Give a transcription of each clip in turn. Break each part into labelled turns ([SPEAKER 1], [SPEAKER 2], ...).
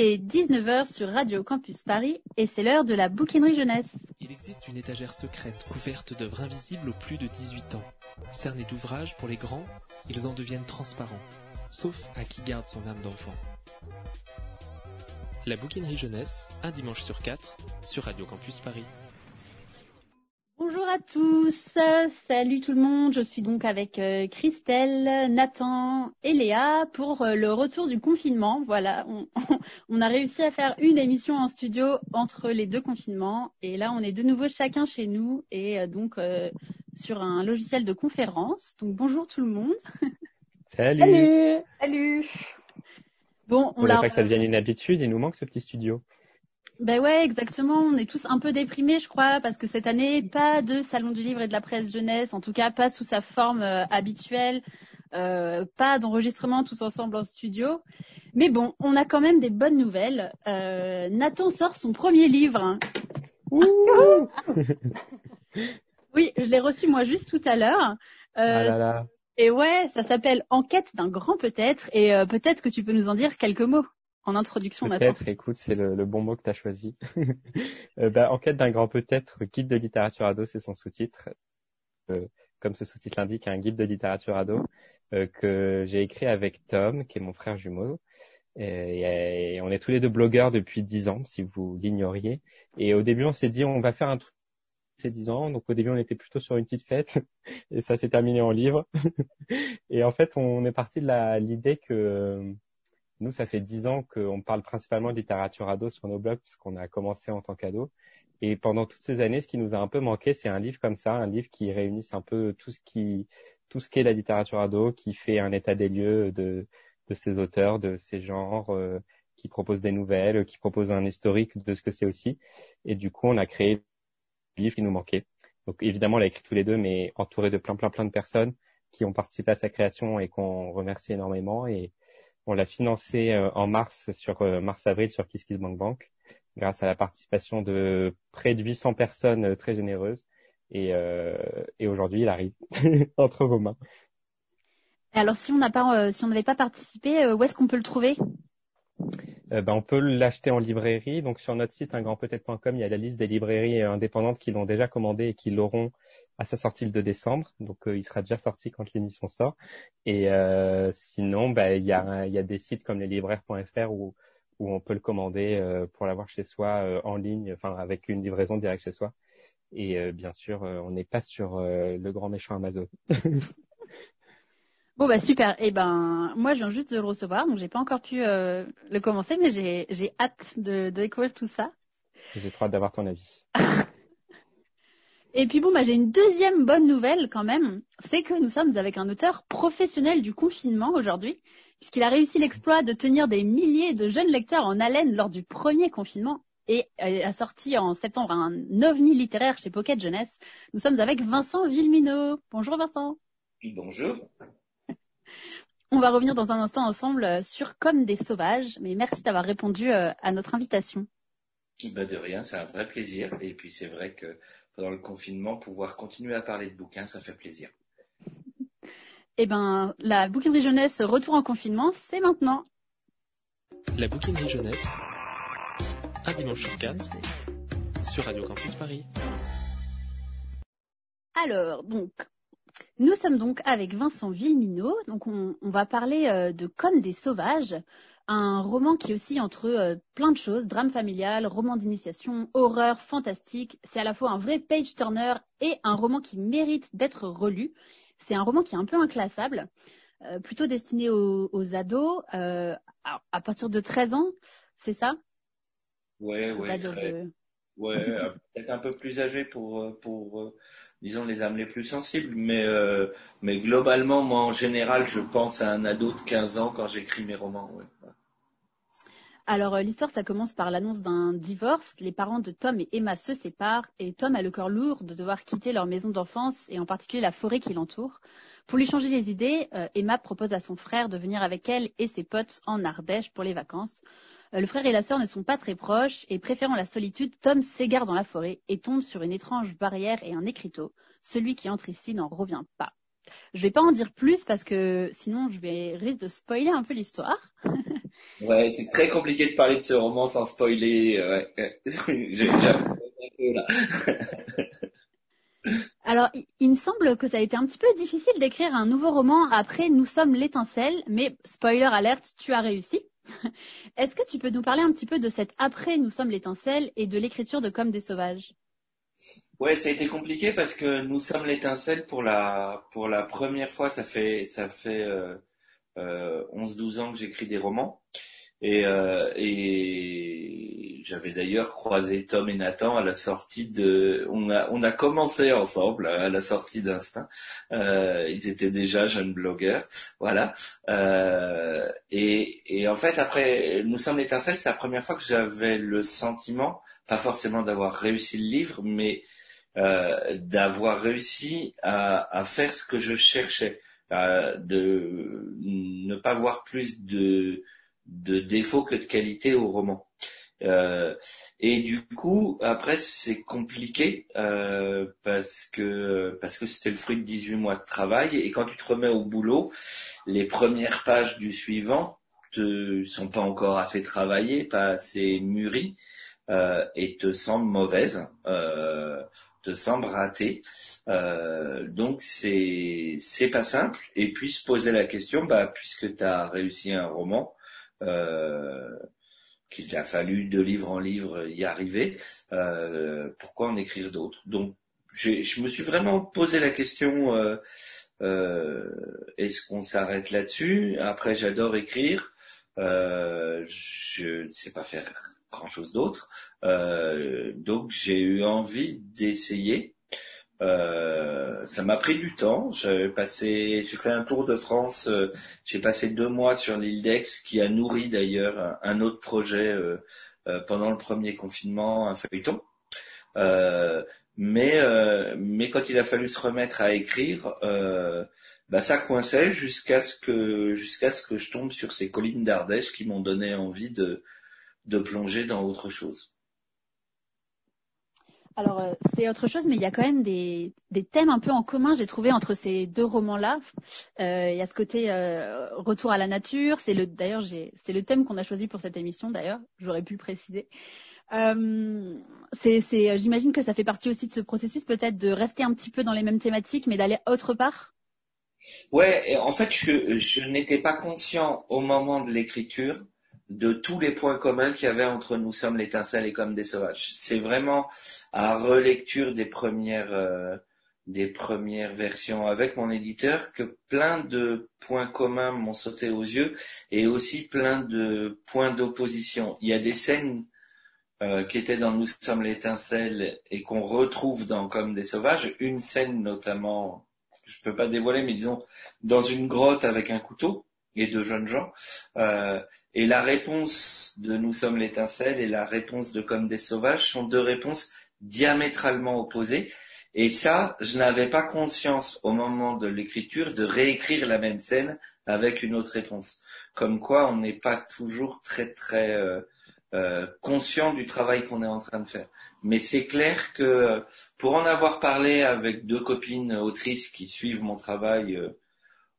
[SPEAKER 1] Il est 19h sur Radio Campus Paris et c'est l'heure de la bouquinerie jeunesse.
[SPEAKER 2] Il existe une étagère secrète couverte d'œuvres invisibles aux plus de 18 ans. Cernés d'ouvrages pour les grands, ils en deviennent transparents, sauf à qui garde son âme d'enfant. La bouquinerie jeunesse, un dimanche sur quatre, sur Radio Campus Paris.
[SPEAKER 1] Bonjour à tous, salut tout le monde, je suis donc avec euh, Christelle, Nathan et Léa pour euh, le retour du confinement. Voilà, on, on, a réussi à faire une émission en studio entre les deux confinements et là on est de nouveau chacun chez nous et euh, donc sur un logiciel de conférence. Donc bonjour tout le monde.
[SPEAKER 3] Salut.
[SPEAKER 1] Salut. Salut.
[SPEAKER 3] Bon, on, l'a. pas que ça devienne une habitude, il nous manque ce petit studio.
[SPEAKER 1] Ben ouais, exactement. On est tous un peu déprimés, je crois, parce que cette année, pas de salon du livre et de la presse jeunesse, en tout cas pas sous sa forme euh, habituelle, euh, pas d'enregistrement tous ensemble en studio. Mais bon, on a quand même des bonnes nouvelles. Euh, Nathan sort son premier livre. Hein. oui, je l'ai reçu moi juste tout à l'heure.
[SPEAKER 3] Ah
[SPEAKER 1] et ouais, ça s'appelle Enquête d'un grand peut-être, et peut-être que tu peux nous en dire quelques mots en introduction,
[SPEAKER 3] Peut-être, écoute, c'est le, bon mot que tu as choisi. euh, bah, Enquête d'un grand peut-être, guide de littérature ado, c'est son sous-titre. Euh, comme ce sous-titre l'indique, un guide de littérature ado euh, que j'ai écrit avec Tom, qui est mon frère jumeau. Et, on est tous les deux blogueurs depuis dix ans, si vous l'ignoriez. Et au début, on s'est dit, on va faire un truc ces dix ans. Donc au début, on était plutôt sur une petite fête et ça s'est terminé en livre. et en fait, on est parti de l'idée que nous, ça fait dix ans qu'on parle principalement de littérature ado sur nos blogs puisqu'on a commencé en tant qu'ado. Et pendant toutes ces années, ce qui nous a un peu manqué, c'est un livre comme ça, un livre qui réunisse un peu tout ce qui, tout ce qu'est la littérature ado, qui fait un état des lieux de, de ces auteurs, de ces genres, euh, qui propose des nouvelles, qui propose un historique de ce que c'est aussi. Et du coup, on a créé le livre qui nous manquait. Donc évidemment, on l'a écrit tous les deux, mais entouré de plein, plein, plein de personnes qui ont participé à sa création et qu'on remercie énormément. Et, on l'a financé euh, en mars sur euh, mars-avril sur KissKissBankBank grâce à la participation de près de 800 personnes euh, très généreuses. Et, et aujourd'hui, il arrive entre vos mains.
[SPEAKER 1] Alors, si on pas, si on n'avait pas participé, où est-ce qu'on peut le trouver?
[SPEAKER 3] Euh, ben, on peut l'acheter en librairie. Donc sur notre site ungrandpeutêtre.com, il y a la liste des librairies euh, indépendantes qui l'ont déjà commandé et qui l'auront à sa sortie le 2 décembre. Donc euh, il sera déjà sorti quand l'émission sort. Et sinon, ben, il, y a, il y a des sites comme leslibraires.fr où, où on peut le commander pour l'avoir chez soi en ligne, enfin avec une livraison directe chez soi. Et bien sûr, on n'est pas sur le grand méchant Amazon.
[SPEAKER 1] Bon bah super. Et eh ben moi je viens juste de le recevoir, donc j'ai pas encore pu euh, le commencer, mais j'ai j'ai hâte de, découvrir tout ça.
[SPEAKER 3] J'ai trop hâte d'avoir ton avis.
[SPEAKER 1] Et puis bon bah j'ai une deuxième bonne nouvelle quand même, c'est que nous sommes avec un auteur professionnel du confinement aujourd'hui, puisqu'il a réussi l'exploit de tenir des milliers de jeunes lecteurs en haleine lors du premier confinement et a sorti en septembre un ovni littéraire chez Pocket Jeunesse. Nous sommes avec Vincent Villeminot. Bonjour Vincent.
[SPEAKER 4] Bonjour.
[SPEAKER 1] On va revenir dans un instant ensemble euh, sur Comme des sauvages, mais merci d'avoir répondu euh, à notre invitation.
[SPEAKER 4] Bah de rien, c'est un vrai plaisir. Et puis c'est vrai que pendant le confinement, pouvoir continuer à parler de bouquins, ça fait plaisir.
[SPEAKER 1] Eh ben, la bouquinerie jeunesse retour en confinement, c'est maintenant.
[SPEAKER 2] La bouquinerie jeunesse, un dimanche sur quatre, sur Radio Campus Paris.
[SPEAKER 1] Alors, donc, nous sommes donc avec Vincent Villeminot. Donc on, va parler euh, de Comme des sauvages, un roman qui est aussi entre euh, plein de choses, drame familial, roman d'initiation, horreur, fantastique. C'est à la fois un vrai page turner et un roman qui mérite d'être relu. C'est un roman qui est un peu inclassable, euh, plutôt destiné aux, ados, à, partir de 13 ans, c'est ça?
[SPEAKER 4] Ouais, ouais. Ouais, peut-être un peu plus âgé pour pour disons les âmes les plus sensibles, mais euh, mais globalement, moi en général, je pense à un ado de 15 ans quand j'écris mes romans.
[SPEAKER 1] Alors euh, l'histoire, ça commence par l'annonce d'un divorce. Les parents de Tom et Emma se séparent et Tom a le cœur lourd de devoir quitter leur maison d'enfance et en particulier la forêt qui l'entoure. Pour lui changer les idées, euh, Emma propose à son frère de venir avec elle et ses potes en Ardèche pour les vacances. Euh, le frère et la sœur ne sont pas très proches et préférant la solitude, Tom s'égare dans la forêt et tombe sur une étrange barrière et un écriteau. Celui qui entre ici n'en revient pas. Je vais pas en dire plus parce que sinon je vais risque de spoiler un peu l'histoire.
[SPEAKER 4] ouais, c'est très compliqué de parler de ce roman sans spoiler. Ouais. là.
[SPEAKER 1] Alors, il me semble que ça a été un petit peu difficile d'écrire un nouveau roman après Nous sommes l'étincelle, mais spoiler alerte, tu as réussi. Est-ce que tu peux nous parler un petit peu de cet après Nous sommes l'étincelle et de l'écriture de Comme des sauvages?
[SPEAKER 4] Ouais, ça a été compliqué parce que Nous sommes l'étincelle pour la première fois, ça fait ça fait euh, euh, 11-12 ans que j'écris des romans et, euh, et j'avais d'ailleurs croisé Tom et Nathan à la sortie de. On a, on a commencé ensemble à la sortie d'Instinct. Euh, ils étaient déjà jeunes blogueurs, voilà. Euh, et, et en fait, après, nous sommes l'étincelle. C'est la première fois que j'avais le sentiment, pas forcément d'avoir réussi le livre, mais euh, d'avoir réussi à, à, faire ce que je cherchais, de ne pas voir plus de de défauts que de qualité au roman. Euh, et du coup, après, c'est compliqué euh, parce que parce que c'était le fruit de 18 mois de travail et quand tu te remets au boulot, les premières pages du suivant te sont pas encore assez travaillées, pas assez mûries euh, et te semblent mauvaises, euh, te semblent ratées. Euh, donc c'est c'est pas simple. Et puis se poser la question, bah puisque tu as réussi un roman, euh, qu'il a fallu de livre en livre y arriver, euh, pourquoi en écrire d'autres? Donc, je me suis vraiment posé la question euh, euh, est-ce qu'on s'arrête là-dessus? Après, j'adore écrire. Euh, je ne sais pas faire grand-chose d'autre. Euh, donc, j'ai eu envie d'essayer. Euh, ça m'a pris du temps. J'ai passé, j'ai fait un tour de France. Euh, j'ai passé deux mois sur l'île d'Aix, qui a nourri d'ailleurs un, autre projet euh, pendant le premier confinement, un feuilleton. mais mais quand il a fallu se remettre à écrire, bah ça coinçait jusqu'à ce que jusqu'à ce que je tombe sur ces collines d'Ardèche qui m'ont donné envie de de plonger dans autre chose.
[SPEAKER 1] Alors, euh, c'est autre chose, mais il y a quand même des, thèmes un peu en commun, j'ai trouvé, entre ces deux romans-là. Euh, il y a ce côté euh, retour à la nature. C'est le, d'ailleurs, c'est le thème qu'on a choisi pour cette émission, d'ailleurs. J'aurais pu préciser. c'est, j'imagine que ça fait partie aussi de ce processus, peut-être, de rester un petit peu dans les mêmes thématiques, mais d'aller autre part?
[SPEAKER 4] Ouais, en fait, je, je n'étais pas conscient au moment de l'écriture de tous les points communs qu'il y avait entre Nous sommes l'étincelle et Comme des sauvages. C'est vraiment à relecture des premières euh, des premières versions avec mon éditeur que plein de points communs m'ont sauté aux yeux et aussi plein de points d'opposition. Il y a des scènes euh, qui étaient dans Nous sommes l'étincelle et qu'on retrouve dans Comme des sauvages. Une scène notamment, je peux pas dévoiler, mais disons dans une grotte avec un couteau et de jeunes gens. Euh, et la réponse de Nous sommes l'étincelle et la réponse de Comme des sauvages sont deux réponses diamétralement opposées. Et ça, je n'avais pas conscience au moment de l'écriture de réécrire la même scène avec une autre réponse. Comme quoi, on n'est pas toujours très très euh, euh, conscient du travail qu'on est en train de faire. Mais c'est clair que pour en avoir parlé avec deux copines autrices qui suivent mon travail euh,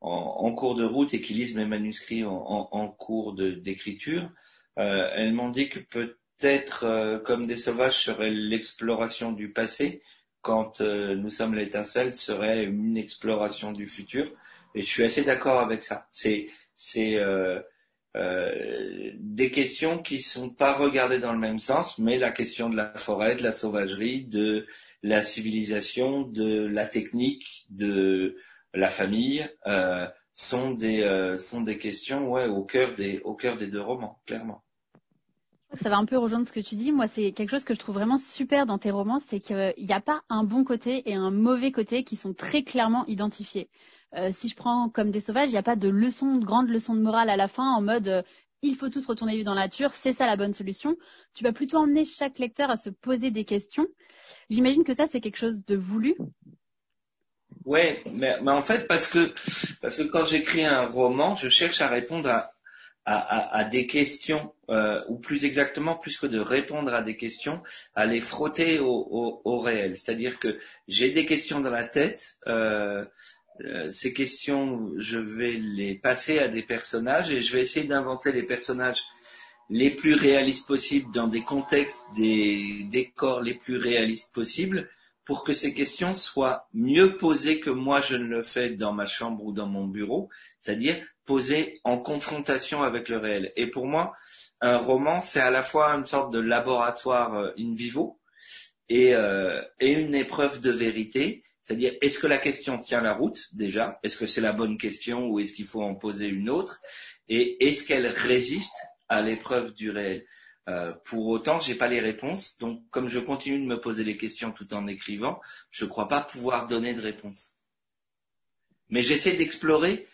[SPEAKER 4] en, cours de route et qui lisent mes manuscrits en, cours d'écriture, euh, elles m'ont dit que peut-être euh, comme des sauvages serait l'exploration du passé, quand euh, nous sommes l'étincelle serait une exploration du futur. Et je suis assez d'accord avec ça. C'est c'est des questions qui sont pas regardées dans le même sens, mais la question de la forêt, de la sauvagerie, de la civilisation, de la technique, de la famille, euh, sont des euh, sont des questions ouais au cœur des au cœur des deux romans, clairement.
[SPEAKER 1] Ça va un peu rejoindre ce que tu dis. Moi, c'est quelque chose que je trouve vraiment super dans tes romans, c'est qu'il n'y a pas un bon côté et un mauvais côté qui sont très clairement identifiés. Euh, si je prends comme des sauvages, il n'y a pas de leçon, de grande leçon de morale à la fin en mode il faut tous retourner vivre dans la nature, c'est ça la bonne solution. Tu vas plutôt emmener chaque lecteur à se poser des questions. J'imagine que ça, c'est quelque chose de voulu.
[SPEAKER 4] Ouais, mais, mais, en fait, parce que, parce que quand j'écris un roman, je cherche à répondre à, à, des questions, euh, ou plus exactement, plus que de répondre à des questions, à les frotter au, au, réel. C'est-à-dire que j'ai des questions dans la tête, euh, ces questions, je vais les passer à des personnages et je vais essayer d'inventer les personnages les plus réalistes possibles dans des contextes, des décors les plus réalistes possibles pour que ces questions soient mieux posées que moi je ne le fais dans ma chambre ou dans mon bureau, c'est-à-dire posées en confrontation avec le réel. Et pour moi, un roman, c'est à la fois une sorte de laboratoire euh, in vivo euh, et une épreuve de vérité, c'est-à-dire est-ce que la question tient la route déjà, est-ce que c'est la bonne question ou est-ce qu'il faut en poser une autre, et est-ce qu'elle résiste à l'épreuve du réel? Euh, pour autant, j'ai pas les réponses. Donc, comme je continue de me poser les questions tout en écrivant, je ne crois pas pouvoir donner de réponse. Mais j'essaie d'explorer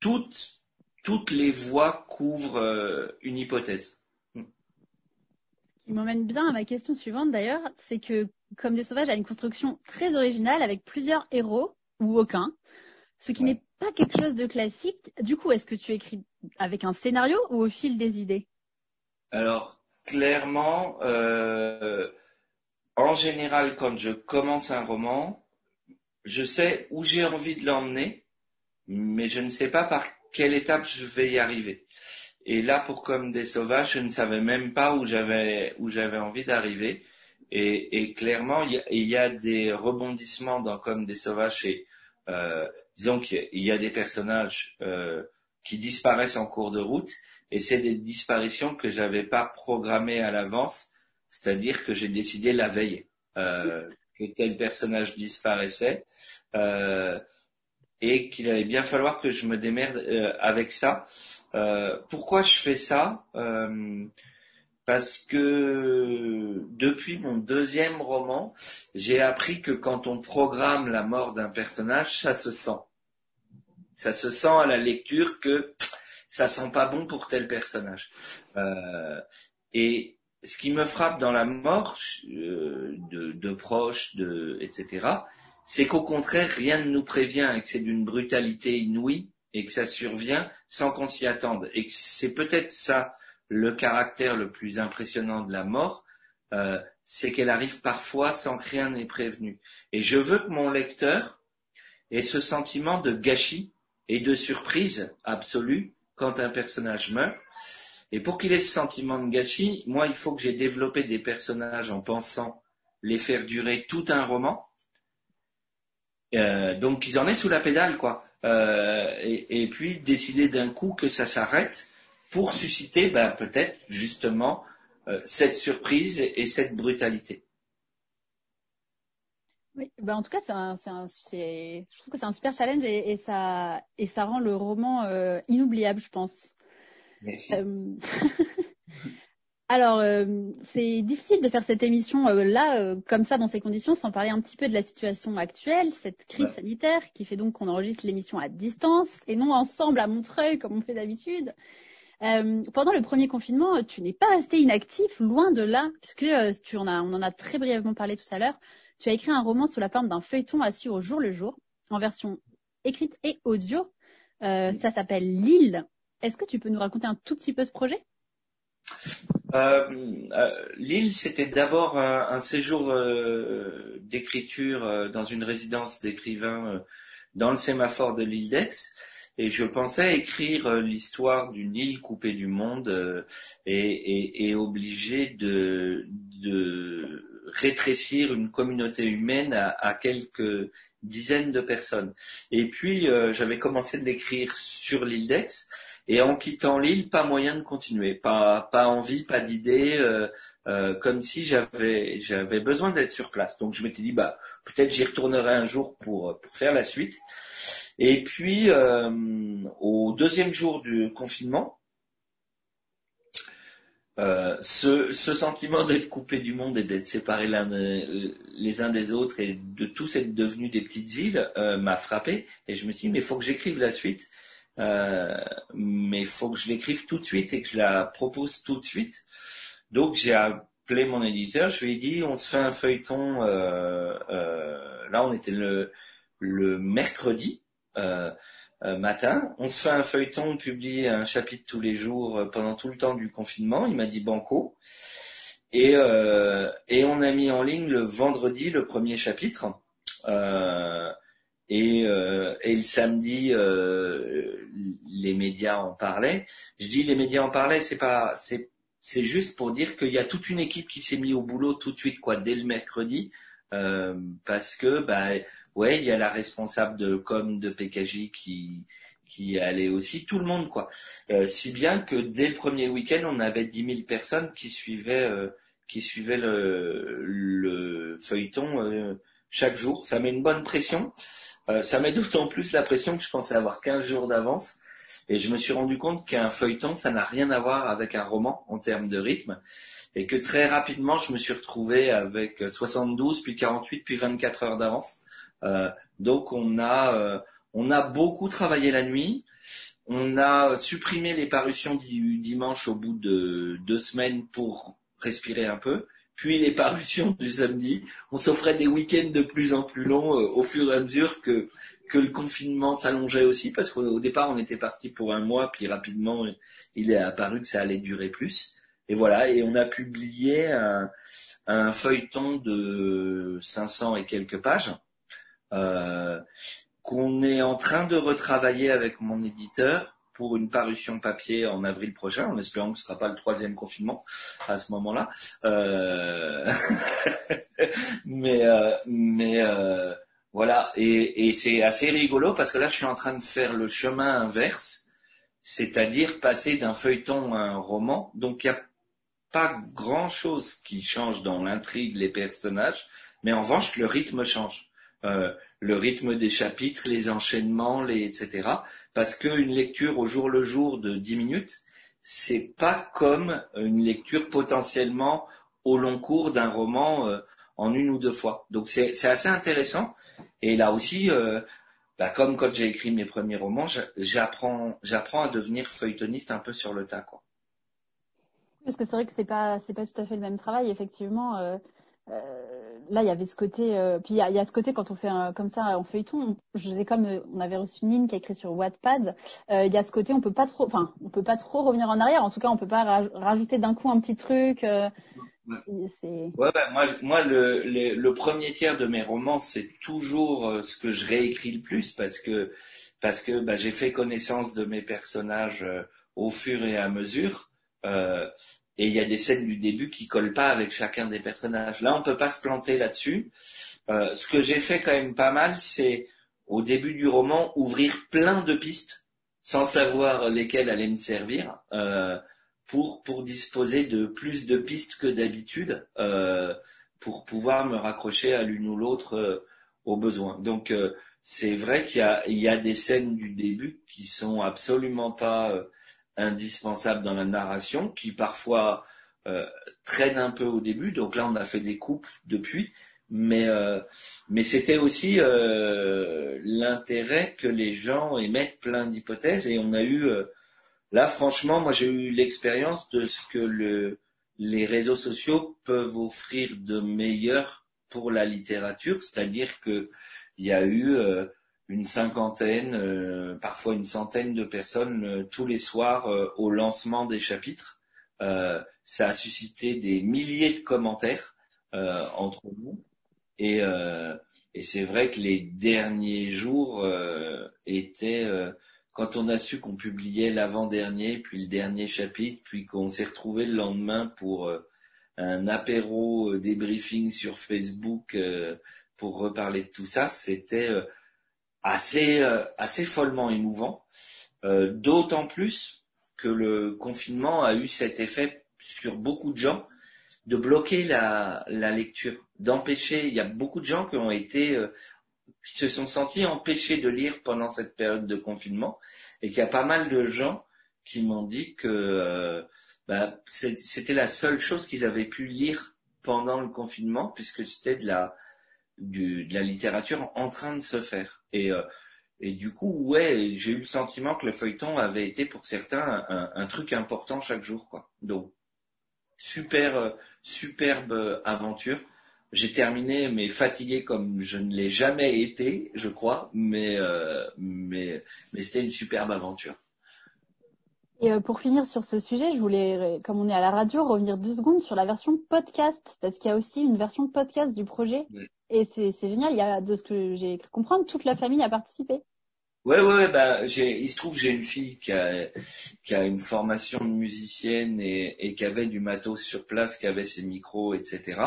[SPEAKER 4] toutes, toutes les voies couvrent euh, une hypothèse.
[SPEAKER 1] Ce qui m'emmène bien à ma question suivante d'ailleurs, c'est que Comme des sauvages a une construction très originale avec plusieurs héros ou aucun, ce qui n'est pas quelque chose de classique. Du coup, est-ce que tu écris avec un scénario ou au fil des idées?
[SPEAKER 4] Alors, clairement, euh, en général, quand je commence un roman, je sais où j'ai envie de l'emmener, mais je ne sais pas par quelle étape je vais y arriver. Et là, pour Comme des sauvages, je ne savais même pas où j'avais où j'avais envie d'arriver. Et, clairement, il y, a, des rebondissements dans Comme des sauvages. Et euh, disons qu'il y a des personnages euh, qui disparaissent en cours de route, et c'est des disparitions que j'avais pas programmées à l'avance, c'est-à-dire que j'ai décidé la veille euh, que tel personnage disparaissait, euh, et qu'il allait bien falloir que je me démerde euh, avec ça. Euh, pourquoi je fais ça Parce que depuis mon deuxième roman, j'ai appris que quand on programme la mort d'un personnage, ça se sent. Ça se sent à la lecture que ça sent pas bon pour tel personnage. Euh, et ce qui me frappe dans la mort euh, de, proches, de, etc., c'est qu'au contraire, rien ne nous prévient et que c'est d'une brutalité inouïe et que ça survient sans qu'on s'y attende. Et que c'est peut-être ça le caractère le plus impressionnant de la mort, euh, c'est qu'elle arrive parfois sans que rien n'ait prévenu. Et je veux que mon lecteur ait ce sentiment de gâchis et de surprise absolue quand un personnage meurt. Et pour qu'il ait ce sentiment de gâchis, moi, il faut que j'ai développé des personnages en pensant les faire durer tout un roman. Euh, donc qu'ils en aient sous la pédale, quoi. Euh, et, puis décider d'un coup que ça s'arrête pour susciter ben, peut-être justement euh, cette surprise et cette brutalité.
[SPEAKER 1] Oui, ben en tout cas, c'est un, un, je trouve que c'est un super challenge et, et, ça, et ça rend le roman euh, inoubliable, je pense.
[SPEAKER 4] Merci. Euh...
[SPEAKER 1] Alors, euh, c'est difficile de faire cette émission euh, là, comme ça, dans ces conditions, sans parler un petit peu de la situation actuelle, cette crise sanitaire qui fait donc qu'on enregistre l'émission à distance et non ensemble à Montreuil comme on fait d'habitude. pendant le premier confinement, tu n'es pas resté inactif, loin de là, puisque tu en as, on en a très brièvement parlé tout à l'heure. Tu as écrit un roman sous la forme d'un feuilleton à suivre au jour le jour, en version écrite et audio. Euh, ça s'appelle Lille. Est-ce que tu peux nous raconter un tout petit peu ce projet?
[SPEAKER 4] Euh, euh, Lille, c'était d'abord un, séjour d'écriture dans une résidence d'écrivains dans le sémaphore de l'île d'Aix. Et je pensais écrire l'histoire d'une île coupée du monde et, et, obligée de, de rétrécir une communauté humaine à, quelques dizaines de personnes. Et puis, euh, j'avais commencé de l'écrire sur l'île d'Aix, et en quittant l'île, pas moyen de continuer, pas, pas envie, pas d'idée, euh, euh, comme si j'avais, j'avais besoin d'être sur place. Donc je m'étais dit, bah, peut-être j'y retournerai un jour pour, pour faire la suite. Et puis, au deuxième jour du confinement, euh, ce, ce, sentiment d'être coupé du monde et d'être séparé l'un les uns des autres et de tous être devenus des petites îles euh, m'a frappé. Et je me suis dit mais faut que j'écrive la suite. Euh, mais faut que je l'écrive tout de suite et que je la propose tout de suite. Donc j'ai appelé mon éditeur. Je lui ai dit on se fait un feuilleton euh, là on était le, le mercredi euh, matin. On se fait un feuilleton, on publie un chapitre tous les jours euh, pendant tout le temps du confinement. Il m'a dit banco. Et, euh, et on a mis en ligne le vendredi le premier chapitre. et, euh, et le samedi, euh, les médias en parlaient. Je dis les médias en parlaient, c'est pas, c'est, c'est juste pour dire qu'il y a toute une équipe qui s'est mise au boulot tout de suite, quoi, dès le mercredi, euh, parce que, bah, ouais, il y a la responsable de com de PKJ qui qui allait aussi, tout le monde, quoi. Euh, si bien que dès le premier week-end, on avait 10 000 personnes qui suivaient euh, qui suivaient le, le feuilleton chaque jour. Ça met une bonne pression. Euh, ça met d'autant plus la pression que je pensais avoir 15 jours d'avance. Et je me suis rendu compte qu'un feuilleton, ça n'a rien à voir avec un roman en termes de rythme. Et que très rapidement, je me suis retrouvé avec 72, puis 48, puis 24 heures d'avance. Euh, donc on a, euh, on a beaucoup travaillé la nuit. On a supprimé les parutions du dimanche au bout de deux semaines pour respirer un peu puis les parutions du samedi. On s'offrait des week-ends de plus en plus longs euh, au fur et à mesure que, que le confinement s'allongeait aussi, parce qu'au départ on était parti pour un mois, puis rapidement il est apparu que ça allait durer plus. Et voilà, et on a publié un, un feuilleton de 500 et quelques pages euh, qu'on est en train de retravailler avec mon éditeur pour une parution papier en avril prochain, en espérant que ce ne sera pas le troisième confinement à ce moment-là. Euh... mais euh, mais euh, voilà, et, et c'est assez rigolo parce que là, je suis en train de faire le chemin inverse, c'est-à-dire passer d'un feuilleton à un roman. Donc, il n'y a pas grand-chose qui change dans l'intrigue, les personnages, mais en revanche, le rythme change. Euh, le rythme des chapitres, les enchaînements, les etc. Parce qu'une lecture au jour le jour de 10 minutes, c'est pas comme une lecture potentiellement au long cours d'un roman euh, en une ou deux fois. Donc c'est assez intéressant. Et là aussi, euh, bah, comme quand j'ai écrit mes premiers romans, j'apprends à devenir feuilletoniste un peu sur le tas, quoi.
[SPEAKER 1] Parce que c'est vrai que c'est pas pas tout à fait le même travail, effectivement. Là, il y avait ce côté, euh, puis il y, a, ce côté quand on fait comme ça en feuilleton, je sais comme euh, on avait reçu Nine qui a écrit sur Wattpad, il y a ce côté on peut pas trop, enfin on peut pas trop revenir en arrière. En tout cas, on peut pas rajouter d'un coup un petit truc.
[SPEAKER 4] Ouais, bah, moi, moi le, le, premier tiers de mes romans, c'est toujours ce que je réécris le plus parce que parce que bah, j'ai fait connaissance de mes personnages au fur et à mesure. Euh, et il y a des scènes du début qui collent pas avec chacun des personnages. Là, on peut pas se planter là-dessus. Euh, ce que j'ai fait quand même pas mal, c'est au début du roman ouvrir plein de pistes sans savoir lesquelles allaient me servir euh, pour pour disposer de plus de pistes que d'habitude euh, pour pouvoir me raccrocher à l'une ou l'autre euh, au besoin. Donc euh, c'est vrai qu'il y a, il y a des scènes du début qui sont absolument pas euh, indispensable dans la narration, qui parfois euh, traîne un peu au début. Donc là, on a fait des coupes depuis, mais euh, mais c'était aussi euh, l'intérêt que les gens émettent plein d'hypothèses. Et on a eu là, franchement, moi j'ai eu l'expérience de ce que le, les réseaux sociaux peuvent offrir de meilleur pour la littérature, c'est-à-dire que il y a eu une cinquantaine, euh, parfois une centaine de personnes euh, tous les soirs euh, au lancement des chapitres. ça a suscité des milliers de commentaires entre nous. Et, et c'est vrai que les derniers jours étaient quand on a su qu'on publiait l'avant-dernier, puis le dernier chapitre, puis qu'on s'est retrouvé le lendemain pour un apéro débriefing sur Facebook pour reparler de tout ça, c'était assez, euh, assez follement émouvant, euh, d'autant plus que le confinement a eu cet effet sur beaucoup de gens de bloquer la, lecture, d'empêcher. Il y a beaucoup de gens qui ont été, euh, qui se sont sentis empêchés de lire pendant cette période de confinement, et qu'il y a pas mal de gens qui m'ont dit que bah, c'était la seule chose qu'ils avaient pu lire pendant le confinement, puisque c'était de la, de la littérature en train de se faire. Et, euh, et du coup, ouais, j'ai eu le sentiment que le feuilleton avait été pour certains un, truc important chaque jour, quoi. Donc, super, euh, superbe aventure. J'ai terminé, mais fatigué comme je ne l'ai jamais été, je crois, mais, euh, mais, mais c'était une superbe aventure.
[SPEAKER 1] Et euh, pour finir sur ce sujet, je voulais, comme on est à la radio, revenir deux secondes sur la version podcast, parce qu'il y a aussi une version podcast du projet. Et c'est génial, il y a, de ce que j'ai cru comprendre, toute la famille a participé.
[SPEAKER 4] Ouais, ouais, bah, j'ai, il se trouve, j'ai une fille qui a, qui a une formation de musicienne et, et qui avait du matos sur place, qui avait ses micros, etc.,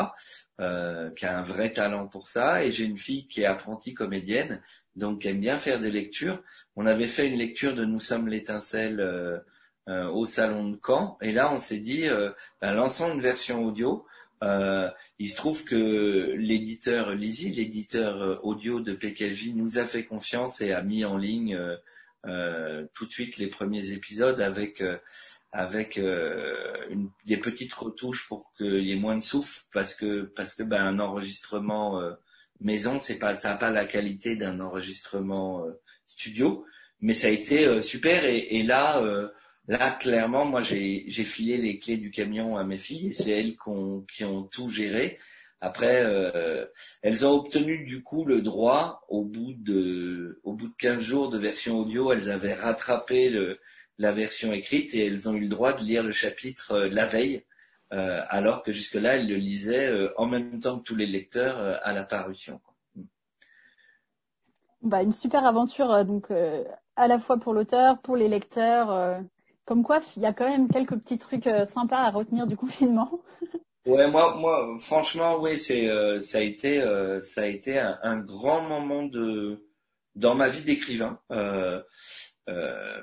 [SPEAKER 4] euh, qui a un vrai talent pour ça. Et j'ai une fille qui est apprentie comédienne, donc qui aime bien faire des lectures. On avait fait une lecture de Nous sommes l'étincelle euh, euh, au salon de Caen, et là, on s'est dit, euh, ben, lançons une version audio. Euh, il se trouve que l'éditeur Lizzy, l'éditeur euh, audio de PKJ, nous a fait confiance et a mis en ligne euh, tout de suite les premiers épisodes avec avec une, des petites retouches pour qu'il y ait moins de souffle parce que parce que ben, un enregistrement maison c'est pas ça n'a pas la qualité d'un enregistrement studio. Mais ça a été super. Et, et là Là, clairement, moi, j'ai filé les clés du camion à mes filles et c'est elles qui ont tout géré. Après, euh, elles ont obtenu du coup le droit au bout de au bout de 15 jours de version audio, elles avaient rattrapé la version écrite et elles ont eu le droit de lire le chapitre euh, la veille, euh, alors que jusque-là, elles le lisaient en même temps que tous les lecteurs à la parution.
[SPEAKER 1] Bah, une super aventure donc à la fois pour l'auteur, pour les lecteurs comme quoi, il y a quand même quelques petits trucs euh, sympas à retenir du confinement.
[SPEAKER 4] Ouais, moi, moi, franchement, oui, c'est, euh, ça a été, euh, ça a été un, grand moment de, dans ma vie d'écrivain.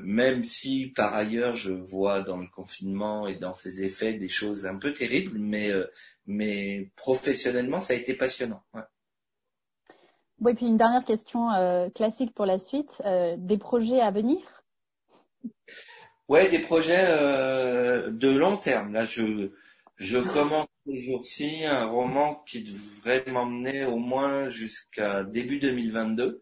[SPEAKER 4] même si par ailleurs je vois dans le confinement et dans ses effets des choses un peu terribles, mais, mais professionnellement, ça a été passionnant. Ouais.
[SPEAKER 1] Oui, puis une dernière question classique pour la suite, des projets à venir?
[SPEAKER 4] Ouais, des projets euh, de long terme. Là, je, je commence ces jours-ci un roman qui devrait m'emmener au moins jusqu'à début 2022,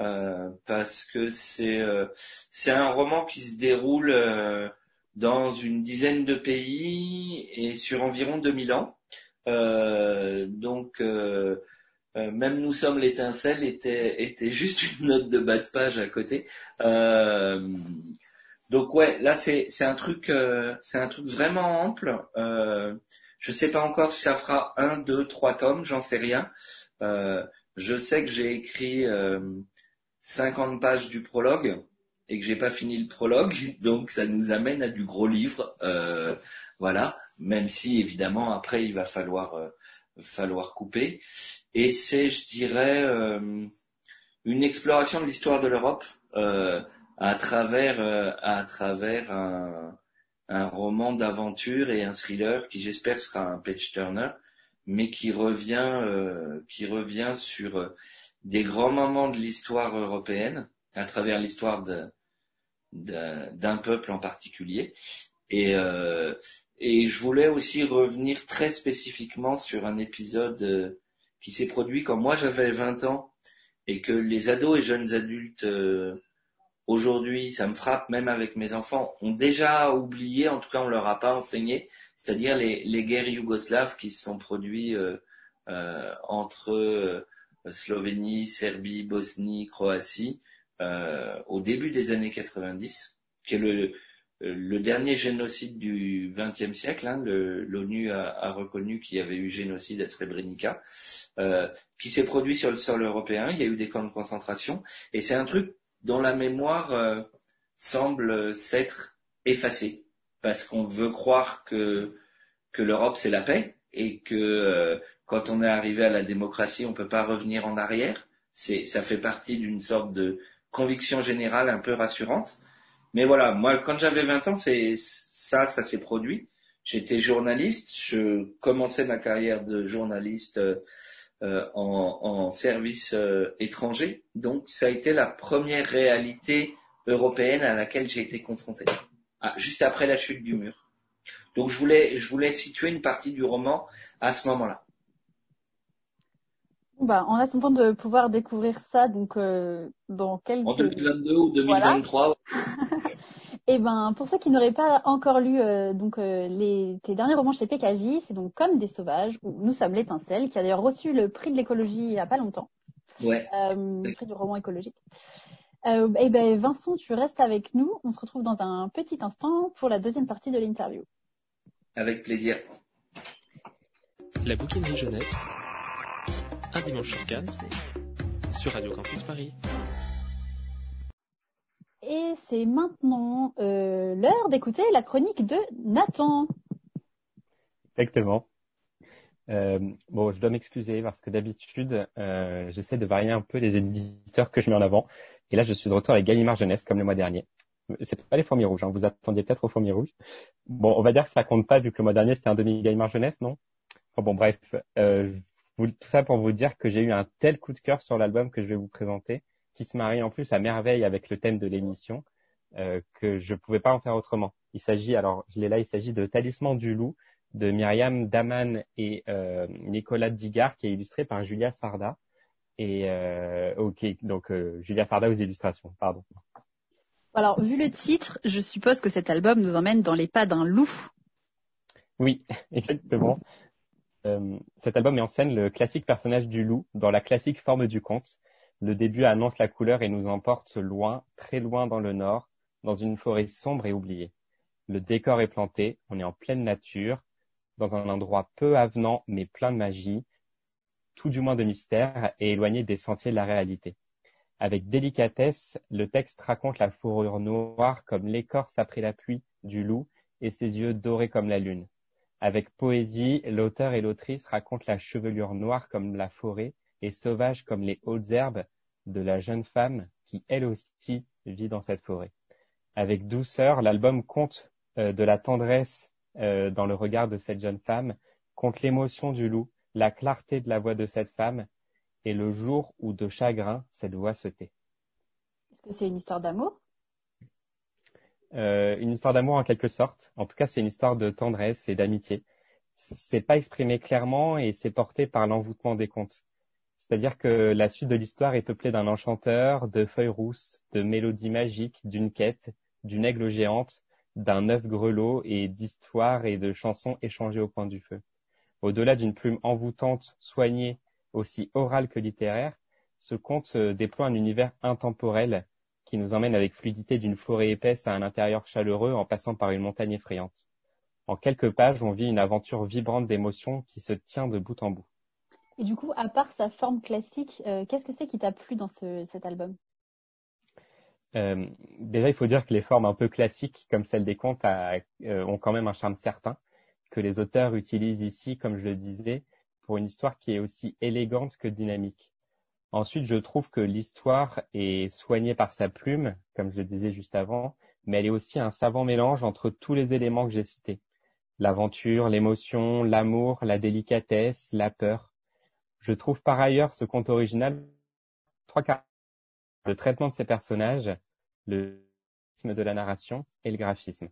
[SPEAKER 4] euh, parce que c'est euh, c'est un roman qui se déroule euh, dans une dizaine de pays et sur environ 2000 ans. Donc même nous sommes l'étincelle était était juste une note de bas de page à côté. Donc ouais, là c'est c'est un truc euh, c'est un truc vraiment ample. Euh, je sais pas encore si ça fera un, deux, trois tomes, j'en sais rien. Euh, je sais que j'ai écrit 50 pages du prologue et que j'ai pas fini le prologue, donc ça nous amène à du gros livre. voilà, même si évidemment après il va falloir falloir couper. Et c'est, je dirais, une exploration de l'histoire de l'Europe à travers, euh, à travers un, un roman d'aventure et un thriller qui j'espère sera un page turner, mais qui revient, euh, qui revient sur euh, des grands moments de l'histoire européenne à travers l'histoire d'un peuple en particulier. Et, euh, et je voulais aussi revenir très spécifiquement sur un épisode qui s'est produit quand moi j'avais 20 ans et que les ados et jeunes adultes aujourd'hui, ça me frappe même avec mes enfants, ont déjà oublié, en tout cas on leur a pas enseigné, c'est-à-dire les, les, guerres yougoslaves qui se sont produites euh, euh, entre euh, Slovénie, Serbie, Bosnie, Croatie euh, au début des années 90, qui est le, le dernier génocide du XXe siècle. Hein, L'ONU a, a, reconnu qu'il y avait eu génocide à Srebrenica, euh, qui s'est produit sur le sol européen. Il y a eu des camps de concentration, et c'est un truc dont la mémoire euh, semble s'être effacée parce qu'on veut croire que que l'Europe c'est la paix et que euh, quand on est arrivé à la démocratie on peut pas revenir en arrière. C'est ça fait partie d'une sorte de conviction générale un peu rassurante. Mais voilà, moi quand j'avais 20 ans, c'est ça, ça s'est produit. J'étais journaliste, je commençais ma carrière de journaliste euh, euh, en, service euh, étranger. Donc ça a été la première réalité européenne à laquelle j'ai été confronté, ah, juste après la chute du mur. Donc je voulais, je voulais situer une partie du roman à ce moment-là.
[SPEAKER 1] Bah, en attendant de pouvoir découvrir ça, donc euh, dans quelques...
[SPEAKER 4] En 2022 ou 2023.
[SPEAKER 1] Eh ben, pour ceux qui n'auraient pas encore lu euh, donc euh, les tes derniers romans chez PKJ, c'est donc Comme des sauvages où nous sommes l'étincelle, qui a d'ailleurs reçu le prix de l'écologie il y a pas longtemps.
[SPEAKER 4] Ouais.
[SPEAKER 1] Euh, le prix du roman écologique. Euh, eh ben, Vincent, tu restes avec nous. On se retrouve dans un petit instant pour la deuxième partie de l'interview.
[SPEAKER 4] Avec plaisir.
[SPEAKER 2] La bouquinerie jeunesse, un dimanche sur quatre, sur Radio Campus Paris.
[SPEAKER 1] C'est maintenant euh, l'heure d'écouter la chronique de Nathan.
[SPEAKER 3] Exactement. Euh, bon, je dois m'excuser parce que d'habitude, euh, j'essaie de varier un peu les éditeurs que je mets en avant. Et là, je suis de retour avec Gallimard Jeunesse comme le mois dernier. C'est pas les fourmis rouges, hein. vous attendiez peut-être aux fourmis rouges. Bon, on va dire que ça compte pas vu que le mois dernier c'était un demi Gallimard Jeunesse, non? Bon, bref, tout ça pour vous dire que j'ai eu un tel coup de cœur sur l'album que je vais vous présenter, qui se marie en plus à merveille avec le thème de l'émission, euh, que je pouvais pas en faire autrement. Il s'agit, alors je l'ai là, il s'agit de Talisman du loup de Myriam Daman et euh, Nicolas Digard, qui est illustré par Julia Sarda. Et euh, ok, donc euh, Julia Sarda aux illustrations, pardon.
[SPEAKER 1] Alors, vu le titre, je suppose que cet album nous emmène dans les pas d'un loup.
[SPEAKER 3] Oui, exactement. Euh, cet album met en scène le classique personnage du loup dans la classique forme du conte. Le début annonce la couleur et nous emporte loin, très loin dans le nord, dans une forêt sombre et oubliée. Le décor est planté, on est en pleine nature, dans un endroit peu avenant mais plein de magie, tout du moins de mystère et éloigné des sentiers de la réalité. Avec délicatesse, le texte raconte la fourrure noire comme l'écorce après la pluie du loup et ses yeux dorés comme la lune. Avec poésie, l'auteur et l'autrice racontent la chevelure noire comme la forêt et sauvage comme les hautes herbes de la jeune femme qui elle aussi vit dans cette forêt. Avec douceur, l'album compte euh, de la tendresse euh, dans le regard de cette jeune femme, compte l'émotion du loup, la clarté de la voix de cette femme, et le jour où de chagrin cette voix se tait.
[SPEAKER 1] Est-ce que c'est une histoire d'amour?
[SPEAKER 3] Euh, Une histoire d'amour en quelque sorte. En tout cas, c'est une histoire de tendresse et d'amitié. C'est pas exprimé clairement et c'est porté par l'envoûtement des contes. C'est-à-dire que la suite de l'histoire est peuplée d'un enchanteur, de feuilles rousses, de mélodies magiques, d'une quête, d'une aigle géante, d'un œuf grelot et d'histoires et de chansons échangées au point du feu. Au-delà d'une plume envoûtante, soignée, aussi orale que littéraire, ce conte déploie un univers intemporel qui nous emmène avec fluidité d'une forêt épaisse à un intérieur chaleureux en passant par une montagne effrayante. En quelques pages, on vit une aventure vibrante d'émotions qui se tient de bout en bout.
[SPEAKER 1] Et du coup, à part sa forme classique, euh, qu'est-ce que c'est qui t'a plu dans cet album?
[SPEAKER 3] Euh, déjà, il faut dire que les formes un peu classiques, comme celles des contes, euh, ont quand même un charme certain, que les auteurs utilisent ici, comme je le disais, pour une histoire qui est aussi élégante que dynamique. Ensuite, je trouve que l'histoire est soignée par sa plume, comme je le disais juste avant, mais elle est aussi un savant mélange entre tous les éléments que j'ai cités. L'aventure, l'émotion, l'amour, la délicatesse, la peur. Je trouve par ailleurs ce conte original trois quarts le traitement de ces personnages, le rythme de la narration et le graphisme.